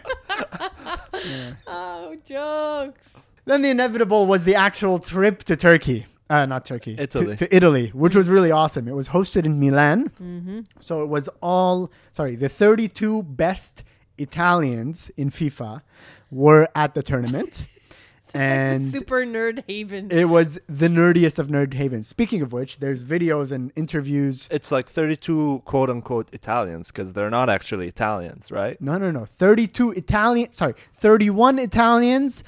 Oh, jokes. Then the inevitable was the actual trip to Turkey. Uh, not Turkey. to- Italy. To, Italy, which was really awesome. It was hosted in Milan. Mm-hmm. So it was all, sorry, the 32 best Italians in FIFA were at the tournament. and Super nerd haven. it was the nerdiest of nerd havens. Speaking of which, there's videos and interviews. It's like 32 quote unquote Italians because they're not actually Italians, right? No, no, no. 32 Italian, sorry, 31 Italians.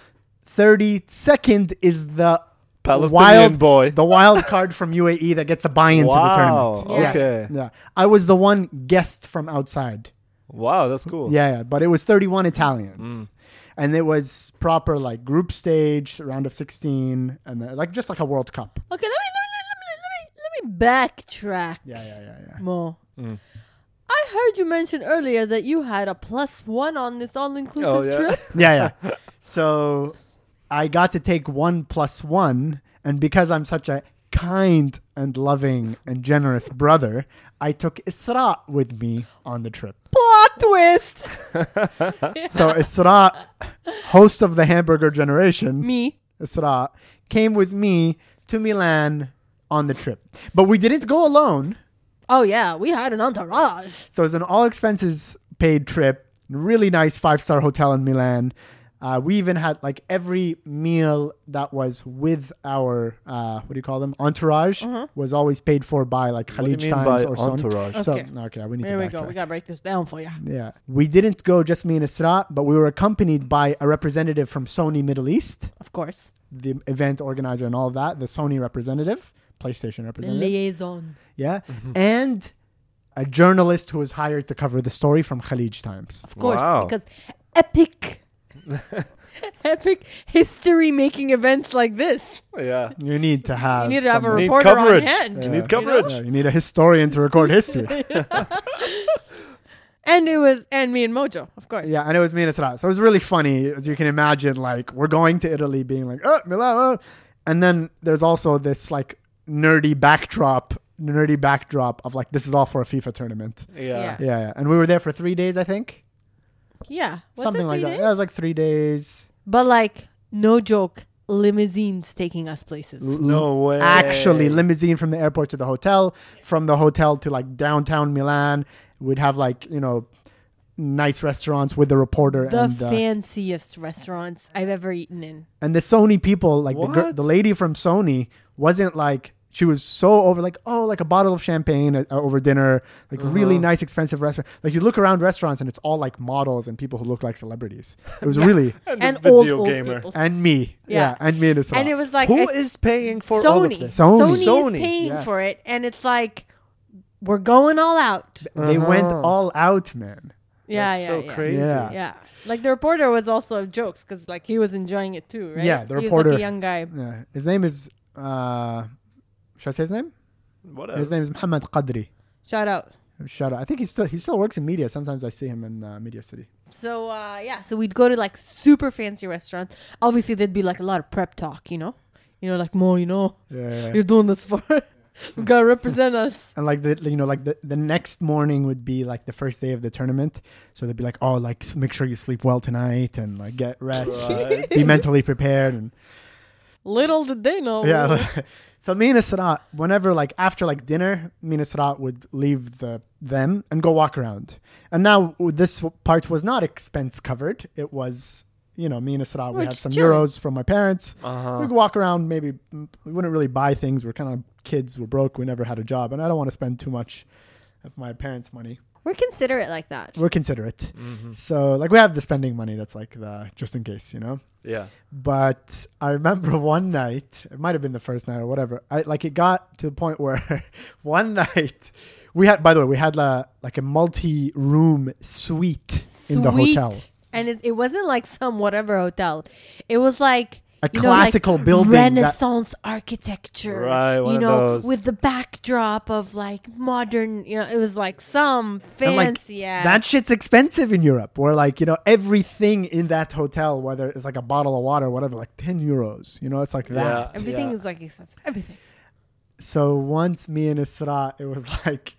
32nd is the Palestinian wild boy. the wild card from UAE that gets a buy into the tournament. Yeah. okay. Yeah. I was the one guest from outside. Wow, that's cool. Yeah, yeah, but it was 31 Italians. Mm. And it was proper like group stage, round of 16, and then, like just like a World Cup. Okay, let me let me let me let me let me backtrack. Yeah, yeah, yeah, yeah. Mo. Mm. I heard you mention earlier that you had a plus one on this all-inclusive Oh, yeah? trip. Yeah, yeah. so I got to take one plus one, and because I'm such a kind and loving and generous brother, I took Isra with me on the trip. Twist. So Isra, host of the Hamburger Generation, Me. Isra, came with me to Milan on the trip. But we didn't go alone. Oh yeah, we had an entourage. So it was an all expenses paid trip, really nice five star hotel in Milan. Uh, we even had like every meal that was with our uh, what do you call them entourage was always paid for by like What do you Khaleej mean Times by or entourage? So Okay. okay, we need Here to we go. backtrack. We gotta break this down for you. Yeah, we didn't go just me and Isra, but we were accompanied by a representative from Sony Middle East, Of course. the event organizer and all of that, the Sony representative, PlayStation representative. Liaison. Yeah. And a journalist who was hired to cover the story from Khaleej Times. Of course, Wow. because epic, epic history-making events like this. Yeah. You need to have You need to have a someone- Need reporter on coverage. hand. You need coverage. Yeah, you need a historian to record history. And it was and me and Mojo, of course. yeah, and it was me and Isra. So it was really funny, as you can imagine. Like we're going to Italy, being like, "Oh, Milan," oh." and then there's also this like nerdy backdrop, nerdy backdrop of like this is all for a FIFA tournament. Yeah. Yeah. Yeah, yeah. and we were there for three days, I think, Yeah. Was something like three that. days? Yeah, it was like three days. But like, no joke, limousines taking us places. No way. actually limousine from the airport to the hotel, from the hotel to like downtown Milan. We'd have like you know nice restaurants with the reporter the and the fanciest restaurants I've ever eaten in. and the Sony people. Like the, gir- What? the lady from Sony wasn't like she was so over like oh like a bottle of champagne uh, over dinner like really Uh-huh. nice expensive restaurant like you look around restaurants and it's all like models and people who look like celebrities it was really And, And old, old gamer. people. and me yeah, Yeah. and me and Isra. And it was like who is paying for all of Sony. this? Sony. Sony. Sony, is paying yes. for it, and it's like we're going all out. they went Uh-huh. all out man Yeah, That's yeah, so yeah. crazy. Yeah. Yeah, like the reporter was also jokes because like he was enjoying it too, right? Yeah, the he reporter- was like a young guy. yeah. his name is uh should I say his name Whatever. His name is Muhammad Qadri. Shout out. Shout out. I think he still he still works in media. Sometimes I see him in uh, Media City. So uh, yeah, so we'd go to like super fancy restaurants. Obviously, there'd be like a lot of prep talk, you know, you know, like Mo, you know, Yeah. you're doing this for, you gotta represent us. And like the you know like the, the next morning would be like the first day of the tournament, so they'd be like, oh like make sure you sleep well tonight and like get rest, Right. be mentally prepared and Little did they know. yeah. so me and Isra, whenever like after like dinner, me and Isra would leave the them and go walk around. And now this part was not expense covered. It was you know me and Isra we We're had some chilling. euros from my parents. We Uh-huh. could walk around. Maybe we wouldn't really buy things. We're kind of kids. We're broke. We never had a job, and I don't want to spend too much of my parents' money. We're considerate like that. We're considerate. Mm-hmm. So like we have the spending money. That's like the just in case, you know. Yeah. But I remember one night, it might have been the first night or whatever. I like it got to the point where one night we had. By the way, we had la, like a multi-room suite, in the hotel. And it, it wasn't like some whatever hotel. It was like A you know, like classical building that- Renaissance architecture. Right, one you know, with the backdrop of like modern. You know, it was like some And, like, fancy ass. That shit's expensive in Europe. Where like you know everything in that hotel, whether it's like a bottle of water, or whatever, like ten euros. You know, it's like that. Yeah. Everything Yeah. is like expensive. Everything. So once me and Isra, it was like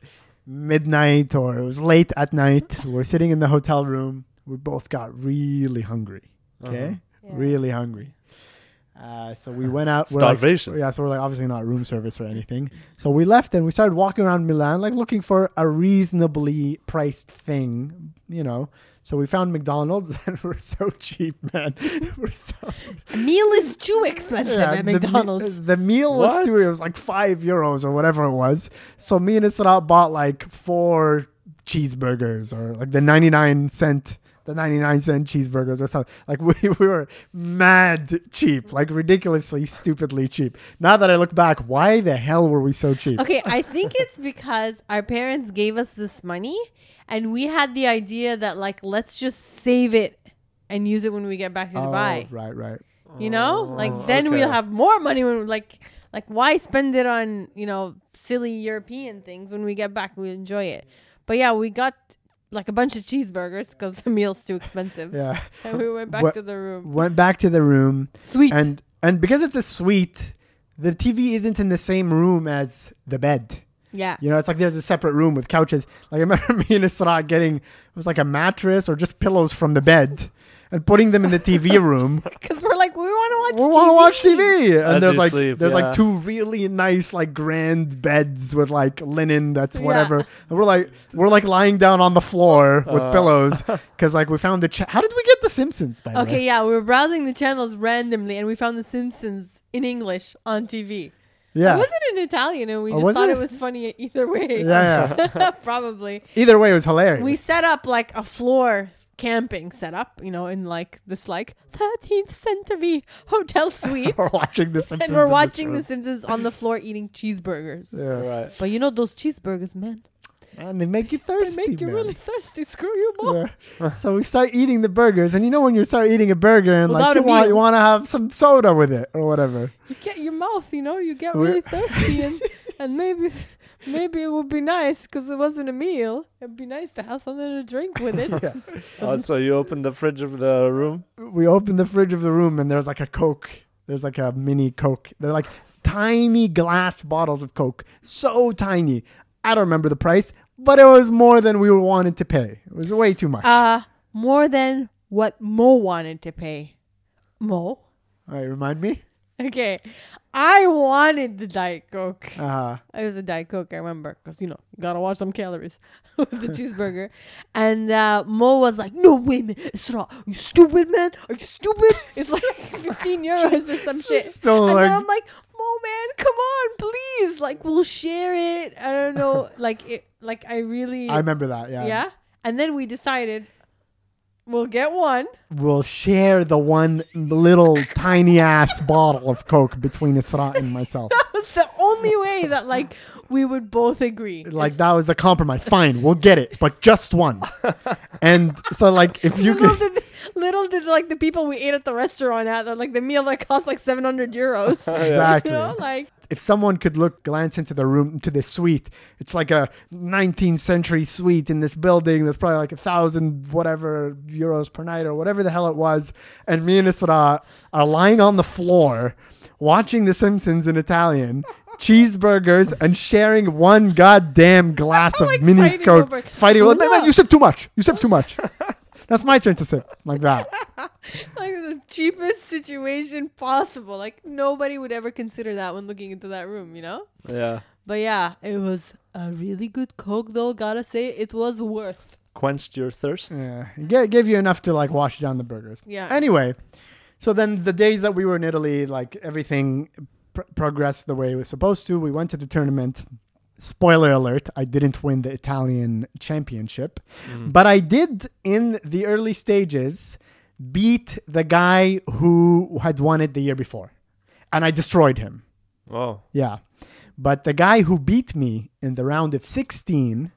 midnight or it was late at night. We're sitting in the hotel room. We both got really hungry. Okay, Uh-huh. Yeah. really hungry. Uh, so we went out. we're like- Starvation. yeah, so we're like obviously not room service or anything. So we left and we started walking around Milan, like looking for a reasonably priced thing, you know. So we found McDonald's and we're so cheap, man. we're so A meal is too expensive yeah, at the McDonald's. The, meal was What? too. It was like five euros or whatever it was. So me and Isra bought like four cheeseburgers or like the ninety nine cent. The 99 cent cheeseburgers or something. Like we, we were mad cheap, like ridiculously, stupidly cheap. Now that I look back, why the hell were we so cheap? Okay, I think it's because our parents gave us this money and we had the idea that like let's just save it and use it when we get back to Oh, Dubai. right, right. You know? Oh, like Oh, then okay. we'll have more money when we like like why spend it on, you know, silly European things when we get back we enjoy it. But yeah, we got like a bunch of cheeseburgers because the meal's too expensive. Yeah. And we went back to the room. Went back to the room, Sweet. and and because it's a suite, the TV isn't in the same room as the bed. yeah. You know, it's like there's a separate room with couches. Like I remember me and Isra getting it was like a mattress or just pillows from the bed and putting them in the TV room. Because we're like, we want to watch. we watch want to watch TV. TV, and As there's you like sleep, there's yeah. like two really nice like grand beds with like linen that's Yeah. whatever. And we're like we're like lying down on the floor with Uh. pillows because like we found the cha- how did we get the Simpsons by the Okay, way? yeah, we were browsing the channels randomly and we found The Simpsons in English on TV. Yeah. It wasn't in Italian and we Oh, just thought it? it? was funny either way. yeah, yeah. Probably. Either way, it was hilarious. We set up like a floor camping setup, you know, in like this like 13th century hotel suite. we're watching the Simpsons, and we're watching room. The Simpsons on the floor eating cheeseburgers. Yeah. Right. But you know those cheeseburgers, man. and they make you thirsty. They make you man. really thirsty. Screw you, mom. Yeah. so we start eating the burgers, and you know when you start eating a burger and like you want you want to have some soda with it or whatever. You get your mouth, you know, you get We- really thirsty, and and maybe maybe it would be nice because it wasn't a meal. It'd be nice to have something to drink with it. Yeah. Oh, so you opened the fridge of the room? We open the fridge of the room, and there's like a Coke. There's like a mini Coke. They're like tiny glass bottles of Coke, so tiny. I don't remember the price, but it was more than we were wanted to pay. It was way too much. Uh more than what Mo wanted to pay. Mo, All right, remind me. Okay, I wanted the Diet Coke. Uh, It was a Diet Coke, I remember, because you know you gotta watch some calories with the cheeseburger. And uh, Mo was like, "No way, man! It's not. Are you stupid, man? Are you stupid? It's like 15 euros or some shit." Still and then I'm like, "Mo, man, come on, please! Like, we'll share it. I don't know. like, it. Like, I really, I remember that. Yeah. yeah." And then we decided we'll get one. We'll share the one little tiny ass bottle of Coke between Isra and myself. That was the only way that like we would both agree. like that was the compromise. Fine, we'll get it, but just one. And so like if you little could did little did like the people we ate at the restaurant at that like the meal that cost like seven hundred euros. exactly. You know, like but if someone could look, glance into the room, into the suite, it's like a 19th century suite in this building that's probably like a thousand whatever euros per night or whatever the hell it was. And me and Isra are lying on the floor watching The Simpsons in Italian. Cheeseburgers and sharing one goddamn glass of Like mini fighting coke, over- fighting. No. man, you sip too much. You sip too much. That's my turn to sip like that. like the cheapest situation possible. Like nobody would ever consider that when looking into that room, you know? Yeah. But yeah, it was a really good Coke though, gotta say. It was worth. Quenched your thirst. Yeah, G- gave you enough to like wash down the burgers. Yeah. Anyway, so then the days that we were in Italy, like everything pr- progressed the way it was supposed to. We went to the tournament. Spoiler alert: I didn't win the Italian championship, Mm. but I did in the early stages beat the guy who had won it the year before, and I destroyed him. Oh. Yeah. But the guy who beat me in the round of 16,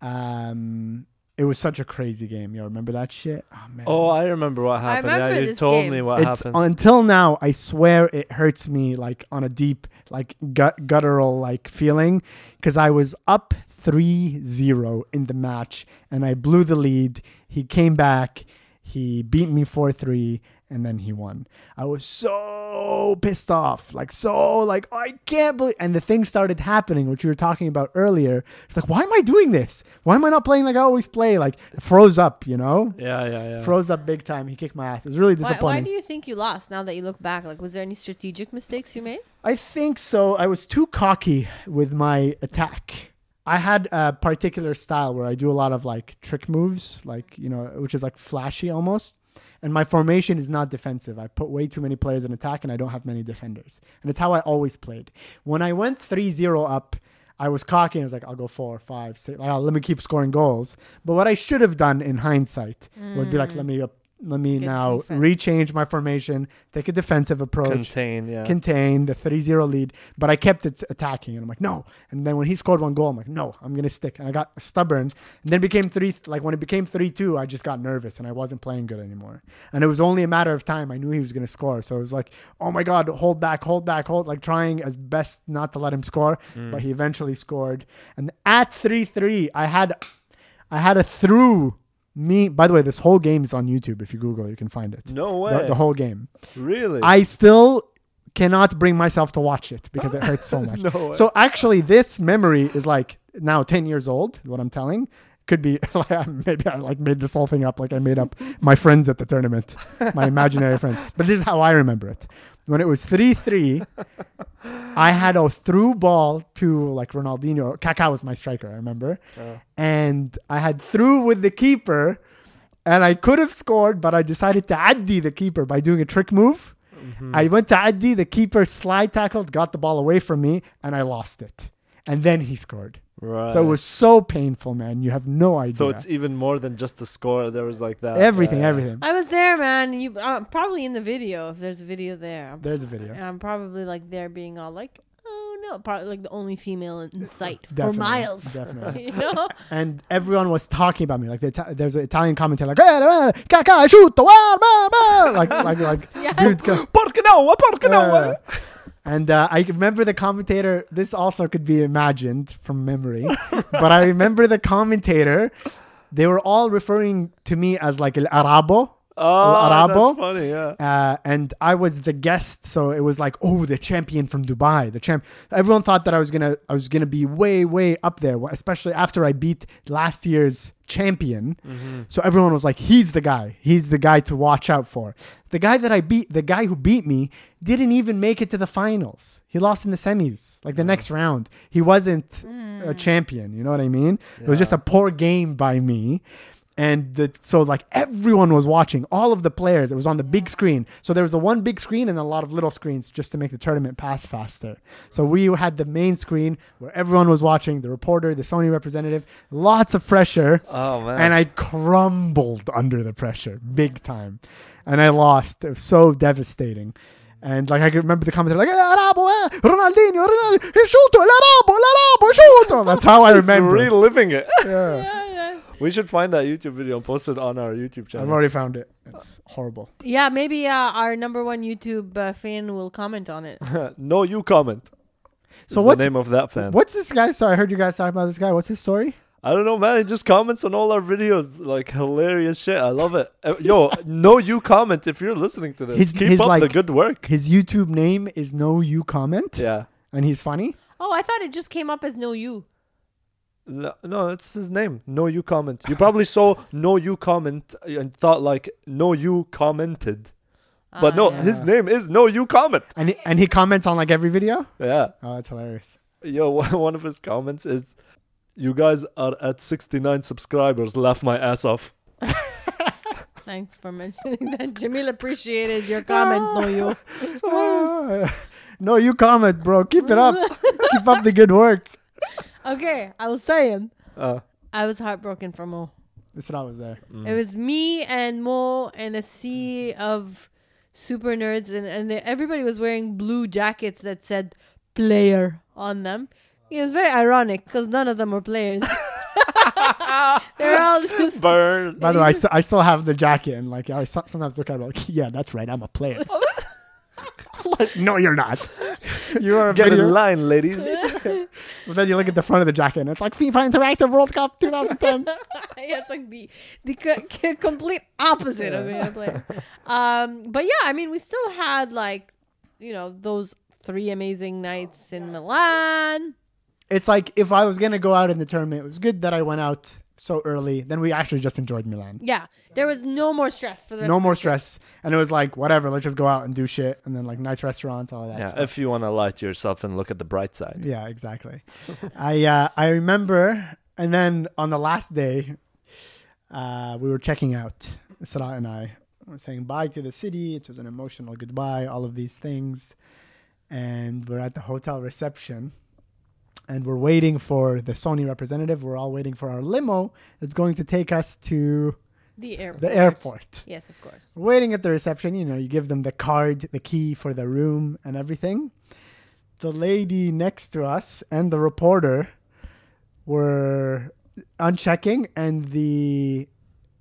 um, it was such a crazy game. You remember that shit? Oh, man. Oh, I remember what happened. remember yeah, you this told game. me what it's happened. until now, I swear it hurts me like on a deep, like gut guttural like feeling because I was up 3-0 in the match and I blew the lead. He came back, he beat me 4-3 and then he won. I was so pissed off, like so like I can't believe and the thing started happening which we were talking about earlier. It's like why am I doing this? Why am I not playing like I always play? Like froze up, you know? yeah, yeah, yeah. Froze up big time. He kicked my ass. It was really Why, disappointing. why do you think you lost now that you look back? Like was there any strategic mistakes you made? I think so. I was too cocky with my attack. I had a particular style where I do a lot of like trick moves, like, you know, which is like flashy almost. And my formation is not defensive. I put way too many players in attack and I don't have many defenders. And it's how I always played. When I went 3 0 up, I was cocky I was like, I'll go four, five, six. Like, oh, let me keep scoring goals. But what I should have done in hindsight was be like, mm. let me up, let me Get now defense. rechange my formation, take a defensive approach Contain, yeah. contain the 3-0 lead but i kept it attacking and i'm like no. And then when he scored one goal i'm like no i'm gonna stick. And i got stubborn and then it became three like when it became 3-2 i just got nervous and i wasn't playing good anymore. And it was only a matter of time i knew he was gonna score so it was like oh my god hold back hold back hold like trying as best not to let him score mm. but he eventually scored. And at 3-3 i had i had a through me by the way this whole game is on youtube if you google you can find it no the, way. the whole game really? I still cannot bring myself to watch it because it hurts so much. No way. So actually, this memory is like now ten years old. What I'm telling could be like maybe I like made this whole thing up. Like I made up my friends at the tournament, my imaginary friends. But this is how I remember it. When it was three three, I had a through ball to like Ronaldinho. Kaká was my striker. I remember, and I had through with the keeper. And I could have scored, but I decided to addi the keeper by doing a trick move. mhm. I went to Addi, the keeper slide tackled, got the ball away from me, and I lost it. And then he scored. Right. So it was so painful, man. You have no idea. So it's even more than just the score. There was like that. everything, uh, everything. I was there, man. You uh, probably in the video if there's a video there. I'm, There's a video. and I'm probably like there being all like, oh no, probably like the only female in, in sight for miles. definitely. you know? And everyone was talking about me. Like the Ita- there's an Italian commentator like, "Eh, eh, Kaká, shoot, ah, bah, bah," like, like, like, Yeah. dude, go- Porque no? Porque no? And uh, I remember the commentator. This also could be imagined from memory, but I remember the commentator. They were all referring to me as like El Arabo, Oh, Arabo? that's funny. Yeah. uh, and I was the guest, so it was like, oh, the champion from Dubai, the champ. Everyone thought that I was gonna, I was gonna be way, way up there, especially after I beat last year's champion. Mm-hmm. So everyone was like, he's the guy, he's the guy to watch out for. The guy that I beat, the guy who beat me, didn't even make it to the finals. He lost in the semis, like the next round. He wasn't a champion. You know what I mean? It was just a poor game by me. And the, so like everyone was watching, all of the players. It was on the big screen. So there was the one big screen and a lot of little screens just to make the tournament pass faster. So we had the main screen where everyone was watching, the reporter, the Sony representative, lots of pressure. Oh man. And I crumbled under the pressure big time. And I lost. It was so devastating. And like I can remember the commentator like "Eh, Arabo, eh, Ronaldinho, Ronaldinho, he shoot, Arabo, Arabo, shoot. That's how I remember. reliving it. Yeah. Yeah, yeah. we should find that YouTube video and post it on our YouTube channel. I've already found it. It's horrible. Yeah, maybe uh, our number one YouTube uh, fan will comment on it. no, you comment. So what's the name of that fan? what's this guy? Sorry, I heard you guys talking about this guy. What's his story? I don't know, man. He just comments on all our videos, like hilarious shit. I love it. Uh, Yo, no, you comment if you're listening to this. His- Keep his, up the good work. His YouTube name is No You Comment, Yeah. and he's funny. Oh, I thought it just came up as no you. No, no, it's his name. No, you comment. You probably saw no, you comment and thought like no, you commented. But Ah, no, yeah. his name is no, you comment. And he, and he comments on like every video. Yeah. Oh, that's hilarious. Yo, one of his comments is, "You guys are at 69 subscribers. Laugh my ass off." Thanks for mentioning that. Jamil appreciated your comment, no you. Ah, no, you comment, bro. Keep it up. Keep up the good work. Okay, I was saying. Uh, I was heartbroken for Mo. That's what I was there. It was me and Mo and a sea of super nerds, and, and they, everybody was wearing blue jackets that said player on them. It was very ironic because none of them were players. They're all just. burn. By the way, I, st- I still have the jacket, and like I so- sometimes look at it like, yeah, that's right, I'm a player. like, no, you're not. You are a Get in line, ladies. But then you look at the front of the jacket, and it's like FIFA Interactive World Cup 2010. yeah, it's like the the co- co- complete opposite of being a player. Um, but yeah, I mean, we still had like, you know, those three amazing nights in Milan. it's like if I was gonna go out in the tournament, it was good that I went out so early. Then we actually just enjoyed Milan. Yeah, there was no more stress for the rest No of more the stress, and it was like whatever. Let's just go out and do shit, and then like nice restaurants, all of that. Yeah, stuff. if you want to lie to yourself and look at the bright side. Yeah, exactly. I uh, I remember, and then on the last day, uh, we were checking out. Sarat and I were saying bye to the city. It was an emotional goodbye. All of these things, and we're at the hotel reception, and we're waiting for the Sony representative. We're all waiting for our limo that's going to take us to The airport. the airport. Yes, of course. Waiting at the reception, you know, you give them the card, the key for the room, and everything. The lady next to us and the reporter were unchecking, and the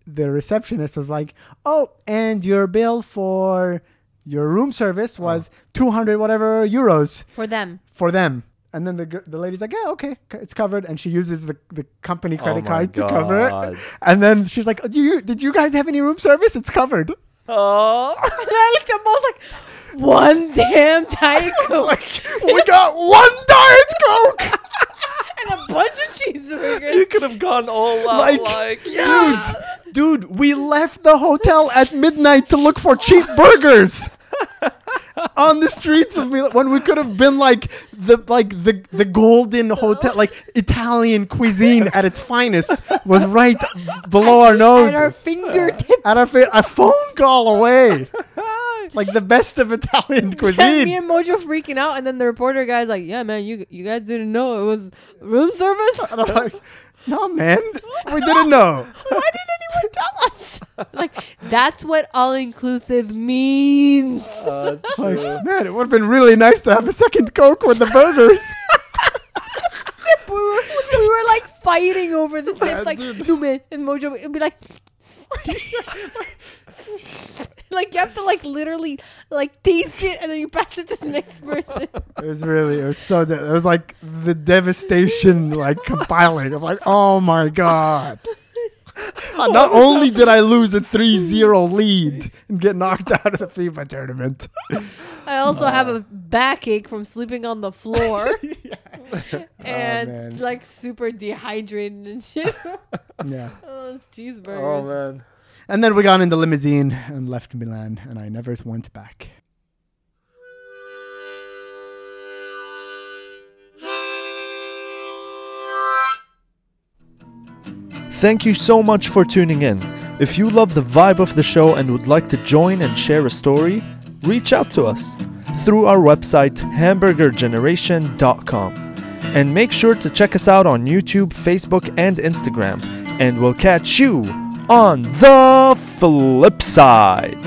the receptionist was like, "Oh, and your bill for your room service oh. was two hundred whatever euros For them. for them." And then the the lady's like, "Yeah, okay, it's covered," and she uses the, the company oh credit my card to cover it. And then she's like, oh, "Do you did you guys have any room service? It's covered." Oh. And I looked at Mo, I was like, one damn Diet Coke like we got one diet coke and a bunch of cheeseburgers. You could have gone all out, Like, like, yeah. dude dude we left the hotel at midnight to look for cheap burgers on the streets of Milan when we could have been like the like the the golden hotel like Italian cuisine at its finest was right below our nose noses our fingertips. at our fa- a phone call away like the best of Italian And me and Mojo freaking out, and then the reporter guy's like, "Yeah, man, you you guys didn't know it was room service. I'm like no man we didn't know Why didn't anyone tell us? like that's what all inclusive means. Uh, like man it would have been really nice to have a second coke with the burgers we were we were like fighting over the sips, like dude. no man, and Mojo would be like. like you have to like literally like taste it and then you pass it to the next person. It was really, it was so, de- it was like the devastation, like compiling. I'm like, oh my god. Uh, Not only did I lose a 3-0 lead and get knocked out of the FIFA tournament, I also have a backache from sleeping on the floor and man. like super dehydrated and shit. yeah. oh, those cheeseburgers. oh man. And then we got in the limousine and left Milan, and I never went back. Thank you so much for tuning in. If you love the vibe of the show and would like to join and share a story, reach out to us through our website hamburgergeneration.com. And make sure to check us out on YouTube, Facebook, and Instagram. And we'll catch you on the flip side.